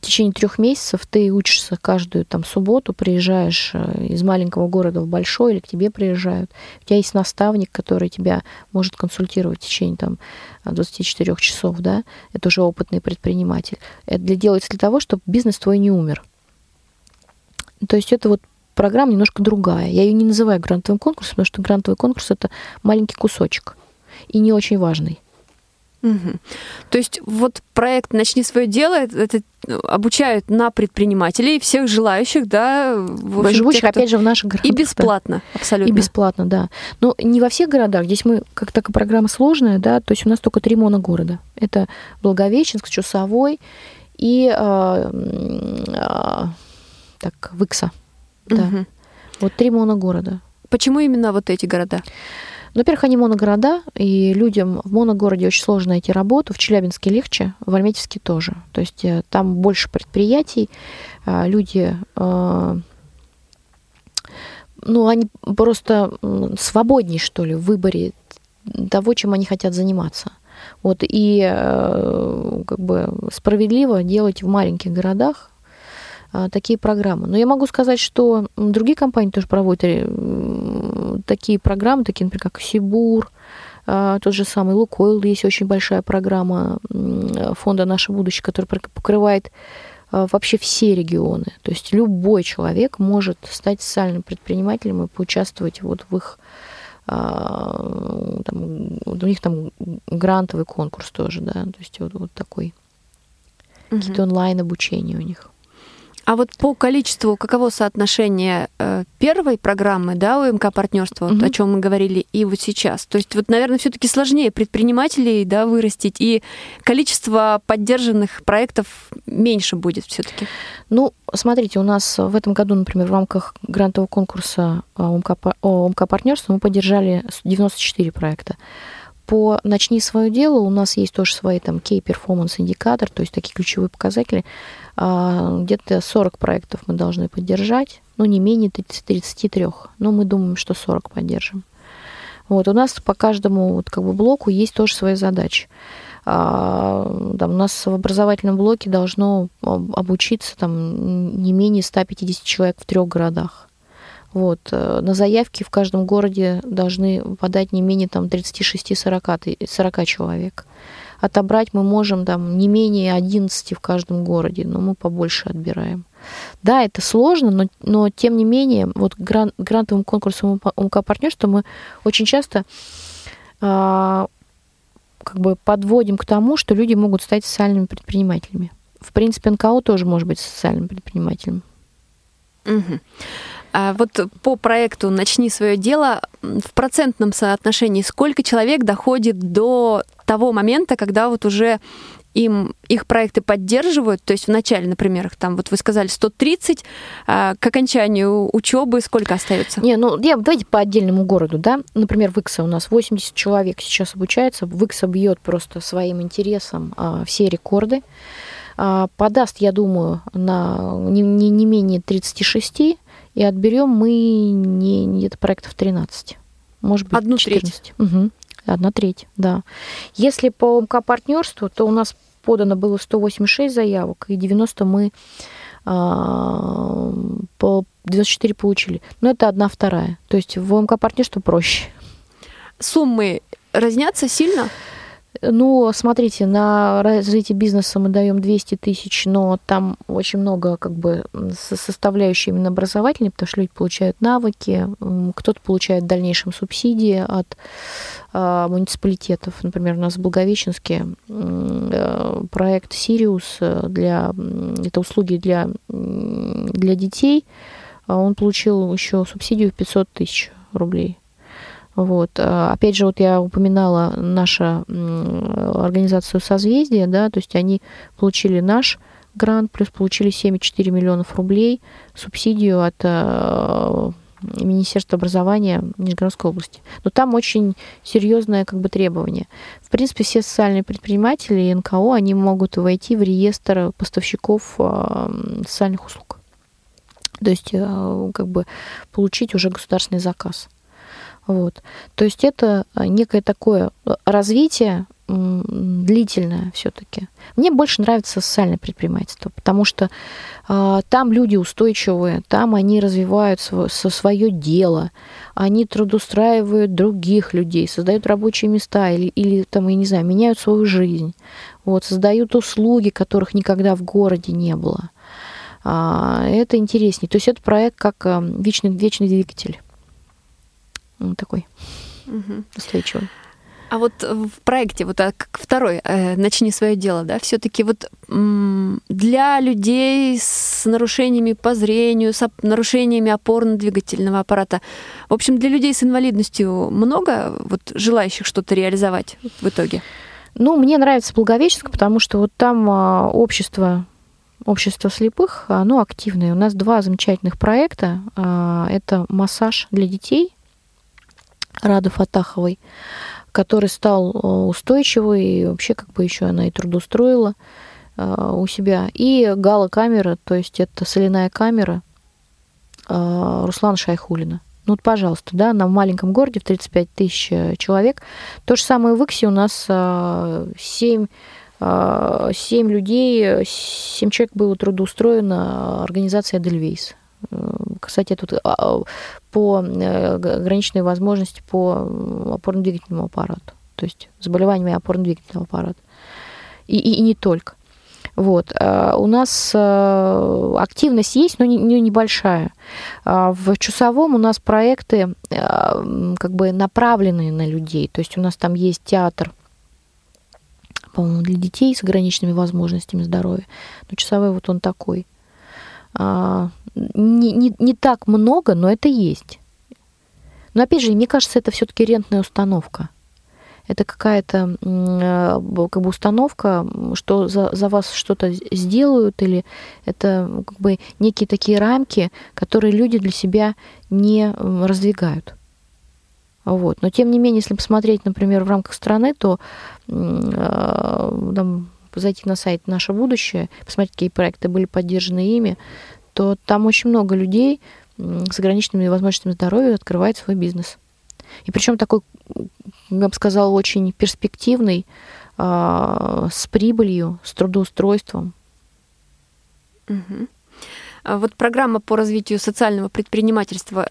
в течение трех месяцев ты учишься каждую там субботу, приезжаешь э, из маленького города в большой, или к тебе приезжают. У тебя есть наставник, который тебя может консультировать в течение там 24 часов, да, это уже опытный предприниматель. Это для, делается для того, чтобы бизнес твой не умер. То есть это вот программа немножко другая. Я ее не называю грантовым конкурсом, потому что грантовый конкурс это маленький кусочек и не очень важный. Угу. То есть вот проект «Начни свое дело» это обучают на предпринимателей, всех желающих, да, в общем, живущих, тех, кто... опять же, в наших городах. И бесплатно, да. абсолютно. И бесплатно, да. Но не во всех городах. Здесь мы, как такая программа сложная, да, то есть у нас только три моногорода. Это Благовещенск, Чусовой и э, э, так, Выкса. Да. Угу. Вот три моногорода. Почему именно вот эти города? Ну, во-первых, они моногорода, и людям в моногороде очень сложно найти работу. В Челябинске легче, в Альметьевске тоже. То есть э, там больше предприятий, а, люди э, ну, они просто свободнее, что ли, в выборе того, чем они хотят заниматься. Вот, и э, как бы справедливо делать в маленьких городах такие программы. Но я могу сказать, что другие компании тоже проводят такие программы, такие, например, как Сибур, а, тот же самый Лукойл, есть очень большая программа фонда «Наше будущее», которая покрывает а, вообще все регионы. То есть любой человек может стать социальным предпринимателем и поучаствовать вот в их там, у них там грантовый конкурс тоже, да, то есть вот, вот такой угу. какие-то онлайн обучения у них. А вот по количеству каково соотношение э, первой программы, да, УМК партнерства, угу. вот, о чем мы говорили, и вот сейчас? То есть вот, наверное, все-таки сложнее предпринимателей, да, вырастить, и количество поддержанных проектов меньше будет все-таки. Ну, смотрите, у нас в этом году, например, в рамках грантового конкурса УМК, УМК партнерства мы поддержали 94 проекта по «Начни свое дело» у нас есть тоже свои там key performance индикатор, то есть такие ключевые показатели. А, где-то 40 проектов мы должны поддержать, ну, не менее 30, 33, но мы думаем, что 40 поддержим. Вот, у нас по каждому вот, как бы, блоку есть тоже свои задачи. А, там, у нас в образовательном блоке должно обучиться там, не менее 150 человек в трех городах. Вот. Э, на заявки в каждом городе должны подать не менее там, 36-40 40 человек. Отобрать мы можем там, не менее 11 в каждом городе, но мы побольше отбираем. Да, это сложно, но, но тем не менее, вот гран, грантовым конкурсом УМК партнерства мы очень часто а, как бы подводим к тому, что люди могут стать социальными предпринимателями. В принципе, НКО тоже может быть социальным предпринимателем. Угу. А вот по проекту «Начни свое дело» в процентном соотношении сколько человек доходит до того момента, когда вот уже им их проекты поддерживают, то есть в начале, например, там вот вы сказали 130, а к окончанию учебы сколько остается? Не, ну я, давайте по отдельному городу, да, например, в Икса у нас 80 человек сейчас обучается, в Икса бьет просто своим интересом а, все рекорды, а, подаст, я думаю, на не, не, не менее 36, и отберем мы не, где-то проектов 13. Может быть, Одну 14. треть. Угу. Одна треть, да. Если по МК партнерству, то у нас подано было 186 заявок, и 90 мы а, по 94 получили. Но это одна вторая. То есть в ОМК партнерство проще. Суммы разнятся сильно? Ну, смотрите, на развитие бизнеса мы даем 200 тысяч, но там очень много как бы составляющей именно образовательной, потому что люди получают навыки, кто-то получает в дальнейшем субсидии от э, муниципалитетов. Например, у нас в Благовещенске э, проект «Сириус» для, это услуги для, для детей, он получил еще субсидию в 500 тысяч рублей. Вот. А, опять же, вот я упоминала нашу организацию «Созвездие», да, то есть они получили наш грант, плюс получили 7,4 миллионов рублей субсидию от э, Министерства образования Нижегородской области. Но там очень серьезное как бы требование. В принципе, все социальные предприниматели и НКО, они могут войти в реестр поставщиков э, социальных услуг. То есть э, как бы получить уже государственный заказ. Вот. То есть это а, некое такое э, развитие длительное все-таки. Мне больше нравится социальное предпринимательство, потому что э, там люди устойчивые, там они развивают свое, свое дело, они трудоустраивают других людей, создают рабочие места или, или там, я не знаю, меняют свою жизнь, вот, создают услуги, которых никогда в городе не было. А, это интереснее. То есть это проект как э, вечный, вечный двигатель такой угу. устойчивый. А вот в проекте, вот как второй, э, начни свое дело, да, все-таки вот для людей с нарушениями по зрению, с нарушениями опорно-двигательного аппарата, в общем, для людей с инвалидностью много вот желающих что-то реализовать в итоге? Ну, мне нравится Благовещенск, потому что вот там а, общество общество слепых, оно активное. У нас два замечательных проекта. А, это массаж для детей Рады Фатаховой, который стал э, устойчивый, и вообще как бы еще она и трудоустроила э, у себя. И гала-камера, то есть это соляная камера э, Руслана Шайхулина. Ну, вот, пожалуйста, да, на маленьком городе в 35 тысяч человек. То же самое в Иксе у нас 7, 7 людей, 7 человек было трудоустроено организация Эдельвейс. Кстати, тут а, а, по э, ограниченной возможности по опорно-двигательному аппарату, то есть заболеваниями опорно-двигательного аппарата. И, и, и не только. Вот. А, у нас э, активность есть, но не, не небольшая. В Чусовом у нас проекты как бы направленные на людей. То есть у нас там есть театр, по-моему, для детей с ограниченными возможностями здоровья. Но Чусовой вот он такой не, не, не так много, но это есть. Но опять же, мне кажется, это все-таки рентная установка. Это какая-то э, как бы установка, что за, за вас что-то сделают, или это как бы некие такие рамки, которые люди для себя не раздвигают. Вот. Но тем не менее, если посмотреть, например, в рамках страны, то э, там, зайти на сайт «Наше будущее», посмотреть, какие проекты были поддержаны ими, то там очень много людей с ограниченными возможностями здоровья открывает свой бизнес. И причем такой, я бы сказала, очень перспективный, а, с прибылью, с трудоустройством. Угу. Вот программа по развитию социального предпринимательства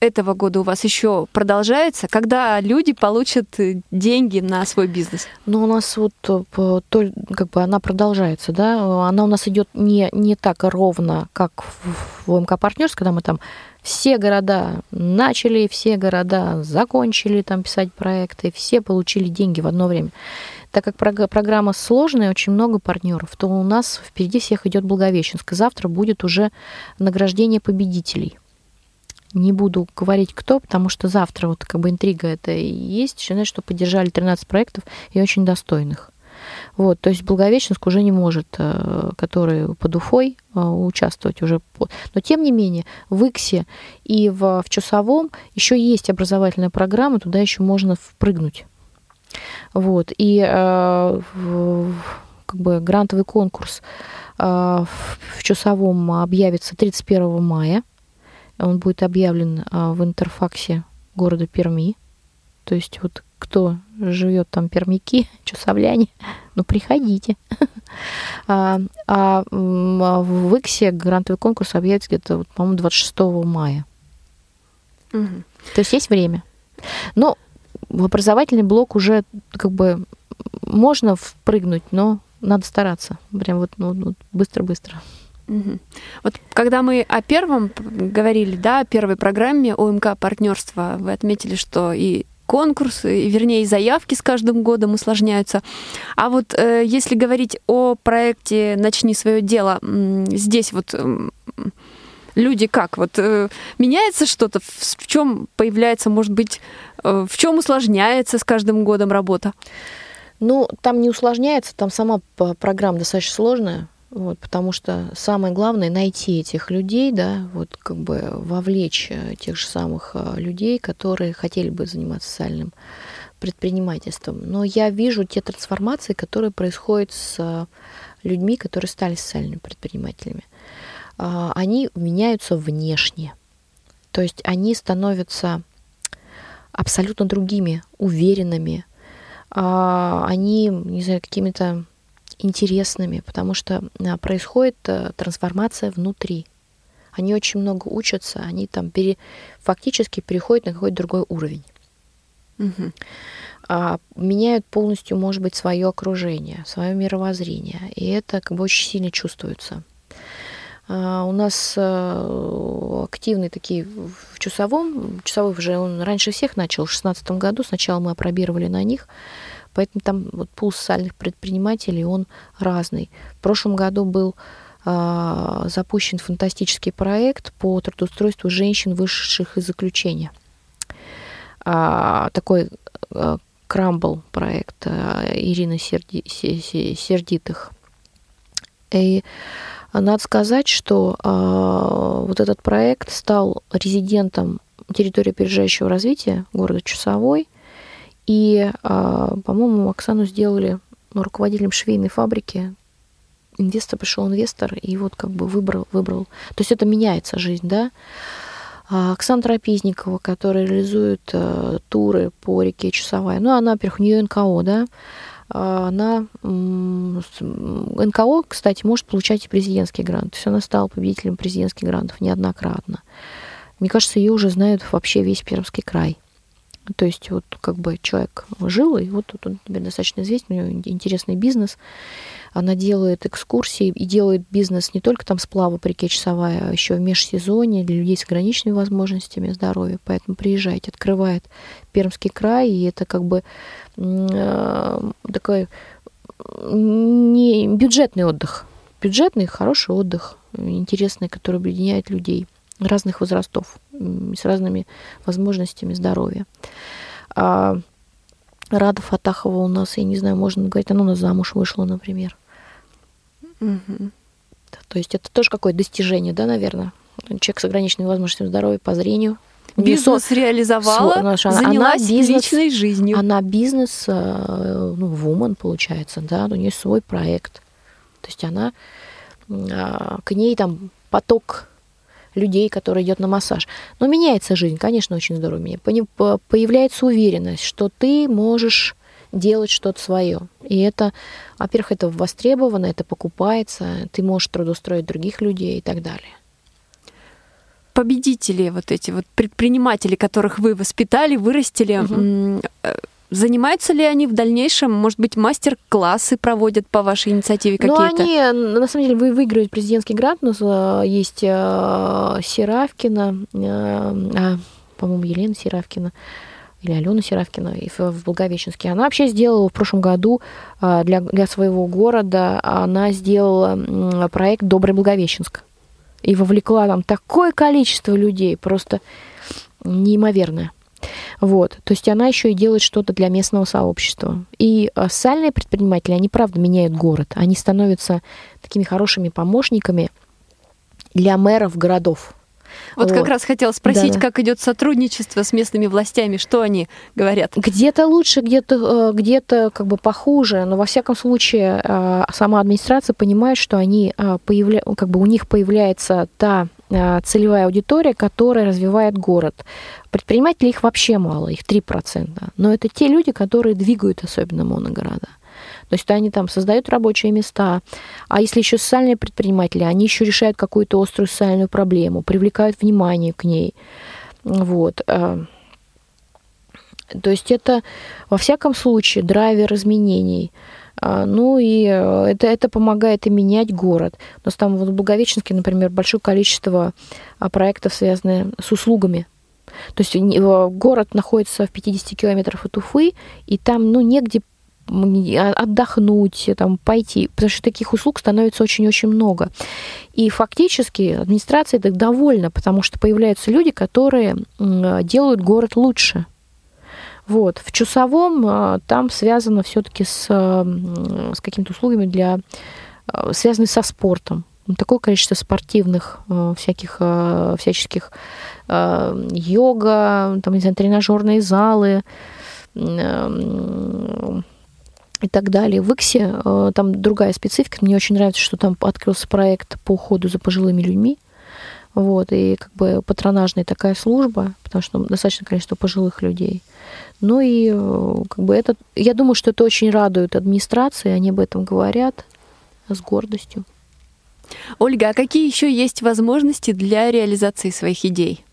этого года у вас еще продолжается, когда люди получат э, деньги на свой бизнес? Ну, у нас вот э, то, как бы она продолжается, да, она у нас идет не, не так ровно, как в, в МК Партнерс, когда мы там все города начали, все города закончили там писать проекты, все получили деньги в одно время. Так как программа сложная, очень много партнеров, то у нас впереди всех идет Благовещенск. Завтра будет уже награждение победителей. Не буду говорить кто, потому что завтра вот как бы интрига это и есть. Считаю, что поддержали 13 проектов и очень достойных. Вот, то есть Благовещенск уже не может, э, который под Уфой, э, участвовать уже. Но тем не менее, в Иксе и в, в Чусовом еще есть образовательная программа, туда еще можно впрыгнуть. Вот, и э, как бы грантовый конкурс в Чусовом объявится 31 мая. Он будет объявлен а, в интерфаксе города Перми. То есть вот кто живет там пермяки, (laughs) чусовляне, (laughs) ну приходите. (laughs) А, а в Иксе грантовый конкурс объявится где-то, по-моему, 26 мая. Угу. То есть есть время. Но в образовательный блок уже как бы можно впрыгнуть, но надо стараться. Прям вот ну, быстро-быстро. Вот когда мы о первом говорили, да, о первой программе ОМК партнерства, вы отметили, что и конкурсы, вернее, и заявки с каждым годом усложняются. А вот э, если говорить о проекте «Начни свое дело», здесь вот люди как? Вот э, меняется что-то? В, в чем появляется, может быть, э, в чем усложняется с каждым годом работа? Ну, там не усложняется, там сама программа достаточно сложная. Вот, потому что самое главное найти этих людей, да, вот как бы вовлечь э, тех же самых э, людей, которые хотели бы заниматься социальным предпринимательством. Но я вижу те трансформации, которые происходят с э, людьми, которые стали социальными предпринимателями. А, они меняются внешне. То есть они становятся абсолютно другими, уверенными. А, они, не знаю, какими-то интересными, потому что а, происходит э, трансформация внутри. Они очень много учатся, они там пере, фактически переходят на какой-то другой уровень. Угу. А, меняют полностью, может быть, свое окружение, свое мировоззрение. И это как бы очень сильно чувствуется. А, у нас э, активные такие в Чусовом. Чусовой уже он раньше всех начал, в 2016 году. Сначала мы опробировали на них. Поэтому там вот пул социальных предпринимателей, он разный. В прошлом году был э, запущен фантастический проект по трудоустройству женщин, вышедших из заключения. А, такой а, крамбл проект а, Ирины Серди, Сердитых. И надо сказать, что а, вот этот проект стал резидентом территории опережающего развития города Чусовой – и, а, по-моему, Оксану сделали руководителем швейной фабрики. Инвестор пришел инвестор и вот как бы выбрал, выбрал. То есть это меняется жизнь, да? А Оксана Трапезникова, которая реализует э, туры по реке Часовая, ну, она, во-первых, у нее НКО, да, а она НКО, кстати, может получать и президентский грант. То есть она стала победителем президентских грантов неоднократно. Мне кажется, ее уже знают вообще весь Пермский край. То есть вот как бы человек жил, и вот тут он теперь достаточно известен, у него интересный бизнес. Она делает экскурсии и делает бизнес не только там сплава по реке Часовая, а еще в межсезонье для людей с ограниченными возможностями здоровья. Поэтому приезжайте, открывает Пермский край, и это как бы э, такой не бюджетный отдых. Бюджетный, хороший отдых, интересный, который объединяет людей разных возрастов, с разными возможностями здоровья. А Рада Фатахова у нас, я не знаю, можно говорить, она у нас замуж вышла, например. Угу. то есть это тоже какое-то достижение, да, наверное. Человек с ограниченными возможностями здоровья по зрению. Бизнес со... реализовала, со... Наша, занялась она бизнес, личной жизнью. Она бизнес, э, ну, вумен, получается, да, у нее свой проект. То есть она, а, к ней там поток людей, которые идет на массаж. Но меняется жизнь, конечно, очень здорово. Появляется уверенность, что ты можешь делать что-то свое. И это, во-первых, это востребовано, это покупается, ты можешь трудоустроить других людей и так далее победители, вот эти вот предприниматели, которых вы воспитали, вырастили, угу. Занимаются ли они в дальнейшем, может быть, мастер-классы проводят по вашей инициативе ну, какие-то? Ну, они, на самом деле, вы выиграют президентский грант. У нас э, есть э, Серафкина, э, по-моему, Елена Серафкина или Алена Серафкина в Благовещенске. Она вообще сделала в прошлом году для, для своего города, она сделала проект «Добрый Благовещенск». И вовлекла там такое количество людей, просто неимоверное. Вот. То есть она еще и делает что-то для местного сообщества. И а, социальные предприниматели, они правда меняют город. Они становятся такими хорошими помощниками для мэров городов. Вот, вот. как раз хотела спросить, да. как идет сотрудничество с местными властями, что они говорят? Где-то лучше, где-то где как бы похуже, но во всяком случае сама администрация понимает, что они появля... как бы у них появляется та целевая аудитория, которая развивает город. Предпринимателей их вообще мало, их 3%. Но это те люди, которые двигают особенно моногорода. То есть они там создают рабочие места. А если еще социальные предприниматели, они еще решают какую-то острую социальную проблему, привлекают внимание к ней. Вот. Э, то есть это, во всяком случае, драйвер изменений. Э, ну и э, это, это помогает и менять город. У нас там в Благовещенске, например, большое количество проектов, связанных с услугами. То есть город находится в 50 километрах от Уфы, и там ну, негде а, отдохнуть, там, пойти, потому что таких услуг становится очень-очень много. И фактически администрация так довольна, потому что появляются люди, которые делают город лучше. Вот. В Чусовом а, там связано все-таки с, с какими-то услугами для связанные со спортом. Такое количество спортивных всяких всяческих йога, там, не знаю, тренажерные залы, и так далее. В Иксе э, там другая специфика. Мне очень нравится, что там открылся проект по уходу за пожилыми людьми. Вот, и как бы патронажная такая служба, потому что достаточно количество пожилых людей. Ну и э, как бы это, я думаю, что это очень радует администрации, они об этом говорят с гордостью. Ольга, а какие еще есть возможности для реализации своих идей?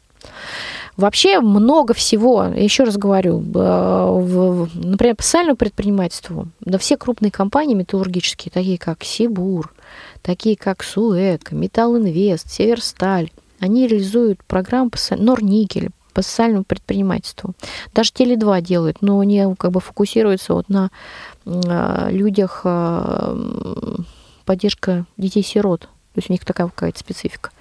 Вообще много всего, еще раз говорю, например, по социальному предпринимательству, да все крупные компании металлургические, такие как Сибур, такие как Суэк, Металл Инвест, Северсталь, они реализуют программу по Норникель, по социальному предпринимательству. Даже Теле2 делают, но они как бы фокусируются вот на а, людях поддержка детей-сирот. То есть у них такая какая-то специфика.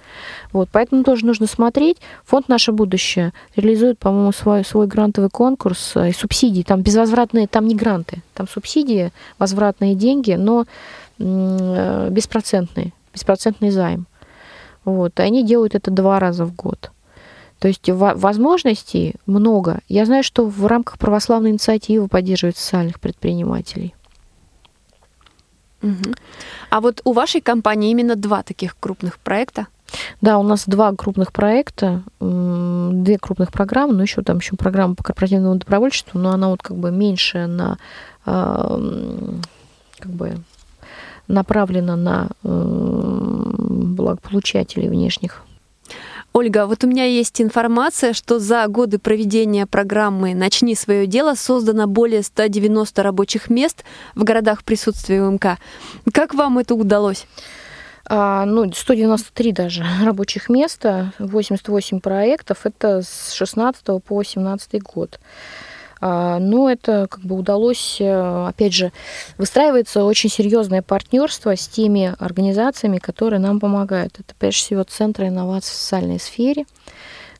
Вот, поэтому тоже нужно смотреть. Фонд «Наше будущее» реализует, по-моему, свой, свой грантовый конкурс э, и субсидии. Там безвозвратные, там не гранты, там субсидии, возвратные деньги, но э, беспроцентные, беспроцентный займ. Вот, и они делают это два раза в год. То есть возможностей много. Я знаю, что в рамках православной инициативы поддерживают социальных предпринимателей. А вот у вашей компании именно два таких крупных проекта? Да, у нас два крупных проекта, две крупных программы, но еще там еще программа по корпоративному добровольчеству, но она вот как бы меньше на как бы направлена на благополучателей внешних. Ольга, вот у меня есть информация, что за годы проведения программы «Начни свое дело» создано более 190 рабочих мест в городах присутствия УМК. Как вам это удалось? А, ну, 193 даже (laughs) рабочих места, 88 проектов, это с 16 по 18 год. А, но это как бы удалось, э, опять же, выстраивается очень серьезное партнерство с теми организациями, которые нам помогают. Это прежде всего центры инноваций в социальной сфере,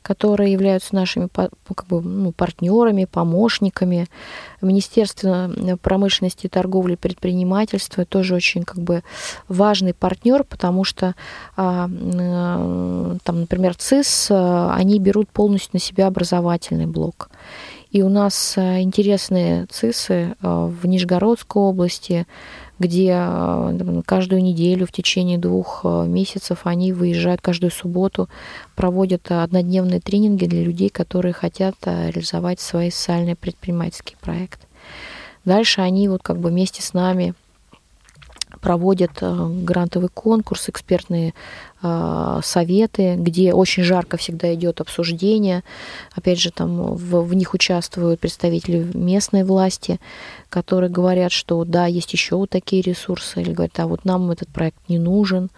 которые являются нашими как бы, ну, партнерами, помощниками. Министерство э, промышленности, торговли, предпринимательства тоже очень как бы важный партнер, потому что а, э, там, например, ЦИС, они берут полностью на себя образовательный блок. И у нас интересные ЦИСы в Нижегородской области, где э, каждую неделю в течение двух э, месяцев они выезжают каждую субботу, проводят однодневные тренинги для людей, которые хотят э, реализовать свои социальные предпринимательские проекты. Дальше они вот как бы вместе с нами проводят грантовый конкурс, экспертные советы, где очень жарко всегда идет обсуждение. Опять же, там в, в них участвуют представители местной власти, которые говорят, что да, есть еще вот такие ресурсы, или говорят, а вот нам этот проект не нужен,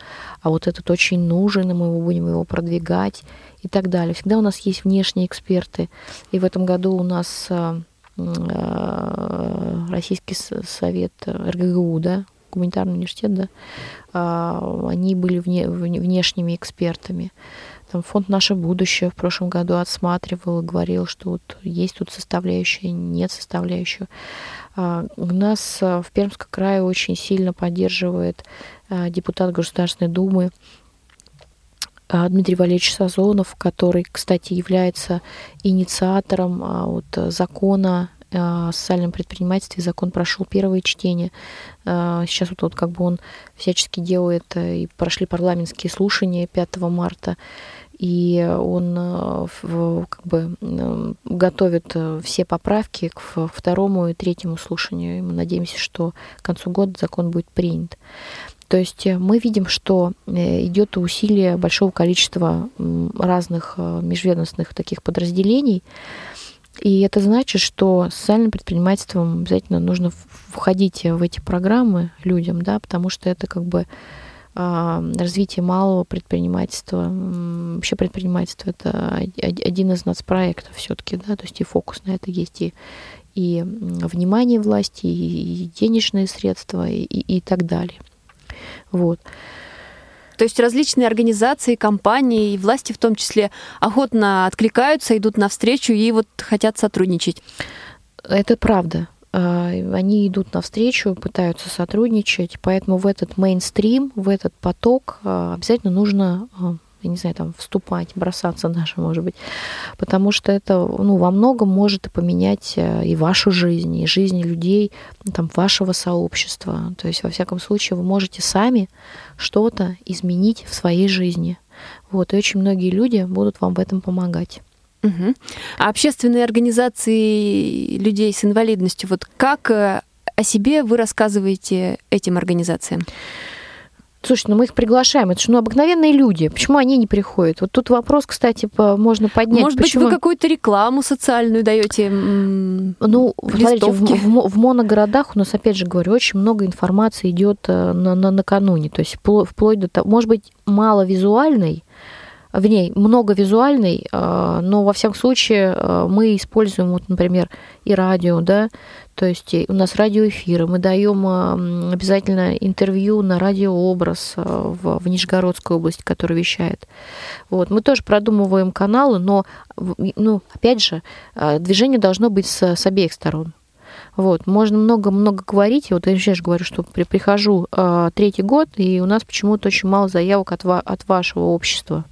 а вот этот очень нужен, и мы его будем его продвигать и так далее. Всегда у нас есть внешние эксперты, и в этом году у нас э, э, Российский совет РГГУ, да, гуманитарный университет, да, а, они были вне, внешними экспертами. Там фонд «Наше будущее» в прошлом году отсматривал и говорил, что вот есть тут составляющая, нет составляющего. А, у нас а, в Пермском крае очень сильно поддерживает депутат Государственной Думы Дмитрий Валерьевич Сазонов, который, кстати, является инициатором вот, закона о социальном предпринимательстве. Закон прошел первое чтение. Сейчас вот, вот как бы он всячески делает, и прошли парламентские слушания 5 марта и он как бы готовит все поправки к второму и третьему слушанию. И мы надеемся, что к концу года закон будет принят. То есть э, мы видим, что э, идет усилие большого количества разных э, межведомственных таких подразделений. И это значит, что социальным предпринимательством обязательно нужно входить в эти программы людям, да, потому что это как бы а, развитие малого предпринимательства. Вообще предпринимательство это один из нацпроектов все-таки, да, то есть и фокус на это есть, и, и внимание власти, и денежные средства, и, и так далее. Вот. То есть различные организации, компании и власти в том числе охотно откликаются, идут навстречу и вот хотят сотрудничать. Это правда. А, они идут навстречу, пытаются сотрудничать, поэтому в этот мейнстрим, в этот поток а, обязательно нужно а, я не знаю, там, вступать, бросаться даже, может быть, потому что это, ну, во многом может и поменять э, и вашу жизнь, и жизнь людей, там, вашего сообщества. То есть, во всяком случае, вы можете сами что-то изменить в своей жизни. Вот, и очень многие люди будут вам в этом помогать. Угу. А общественные организации людей с инвалидностью, вот как э, о себе вы рассказываете этим организациям? Слушай, ну мы их приглашаем. Это же ну, обыкновенные люди. Почему они не приходят? Вот тут вопрос, кстати, можно поднять. Может почему... быть, вы какую-то рекламу социальную даете? Ну, смотрите, в, в, в моногородах у нас, опять же говорю, очень много информации идет э, на, на, накануне. То есть вплоть до того, может быть, мало визуальной, в ней много визуальной, э, но во всяком случае э, мы используем, вот, например, и радио, да, то есть у нас радиоэфиры, мы даем обязательно интервью на радиообраз в, в Нижегородской области, который вещает. Вот. Мы тоже продумываем каналы, но, ну, опять же, движение должно быть с, с обеих сторон. Вот, можно много-много говорить. Вот я же говорю, что при, прихожу э, третий год, и у нас почему-то очень мало заявок от, ва, от вашего общества.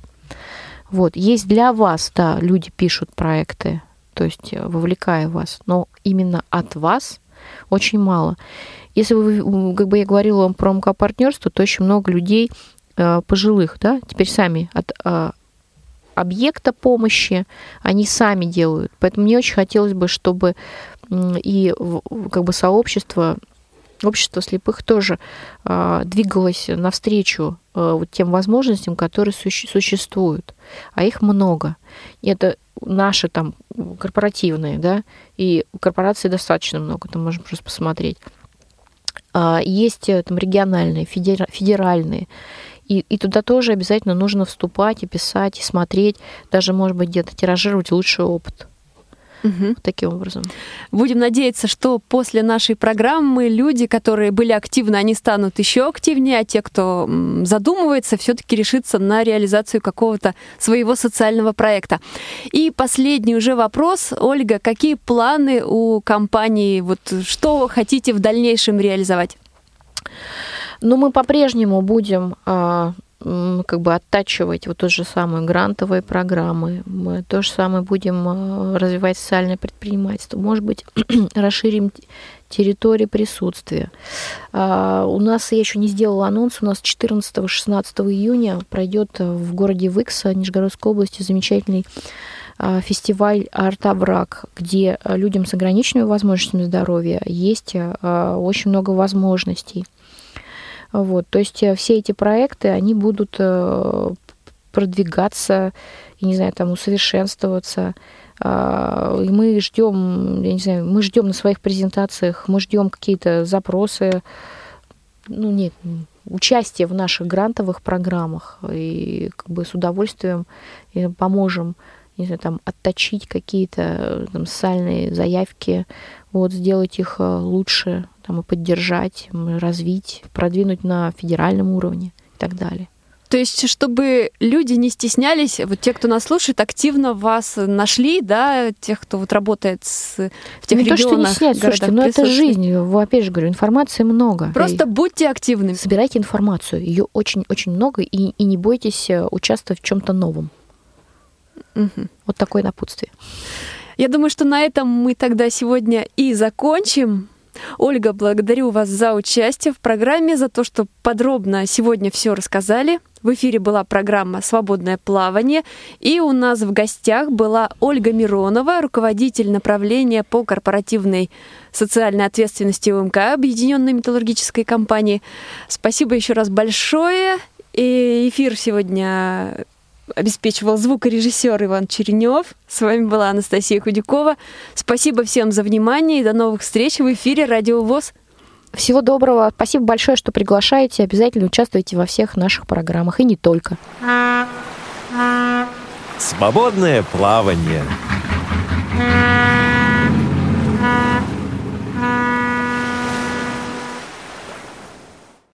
Вот, есть для вас, да, люди пишут проекты, то есть э, вовлекая вас, но именно от вас очень мало. Если вы, как бы я говорила вам про МК-партнерство, то очень много людей э, пожилых, да, теперь сами от э, объекта помощи они сами делают. Поэтому мне очень хотелось бы, чтобы и как бы сообщество общество слепых тоже э, двигалось навстречу э, вот тем возможностям, которые суще- существуют, а их много. И это наши там корпоративные, да, и корпораций достаточно много, там можем просто посмотреть. А, есть э, там региональные, федеральные. И, и туда тоже обязательно нужно вступать и писать, и смотреть, даже, может быть, где-то тиражировать лучший опыт. Угу. Таким образом. Будем надеяться, что после нашей программы люди, которые были активны, они станут еще активнее, а те, кто задумывается, все-таки решится на реализацию какого-то своего социального проекта. И последний уже вопрос. Ольга, какие планы у компании? Вот что хотите в дальнейшем реализовать? Ну, мы по-прежнему будем а, как бы оттачивать вот тот же самые грантовые программы. Мы то же самое будем э, развивать социальное предпринимательство. Может быть, (clears throat) расширим территории присутствия. А, у нас, я еще не сделала анонс, у нас 14-16 июня пройдет в городе Выкса, Нижегородской области, замечательный а, фестиваль «Арт-Абрак», где людям с ограниченными возможностями здоровья есть очень много возможностей – вот, то есть э, все эти проекты, они будут э, продвигаться, я не знаю, там усовершенствоваться. А, и мы ждем, я не знаю, мы ждем на своих презентациях, мы ждем какие-то запросы, ну нет, участие в наших грантовых программах и как бы с удовольствием поможем не знаю, там, отточить какие-то там, социальные заявки, вот, сделать их э, лучше, там, и поддержать, развить, продвинуть на федеральном уровне и так далее. То есть, чтобы люди не стеснялись, вот те, кто нас слушает, активно вас нашли, да, тех, кто вот работает с, в тех не регионах, то, что не снять, слушайте, но это жизнь. Опять же говорю, информации много. Просто и будьте активны. Собирайте информацию. Ее очень-очень много, и, и не бойтесь э, участвовать в чем-то новом. Угу. Вот такое напутствие. Я думаю, что на этом мы тогда сегодня и закончим. Ольга, благодарю вас за участие в программе, за то, что подробно сегодня все рассказали. В эфире была программа «Свободное плавание», и у нас в гостях была Ольга Миронова, руководитель направления по корпоративной социальной ответственности УМК Объединенной металлургической компании. Спасибо еще раз большое. И эфир сегодня обеспечивал звукорежиссер Иван Черенев. С вами была Анастасия Худякова. Спасибо всем за внимание и до новых встреч в эфире Радио ВОЗ. Всего доброго. Спасибо большое, что приглашаете. Обязательно участвуйте во всех наших программах и не только. Свободное плавание.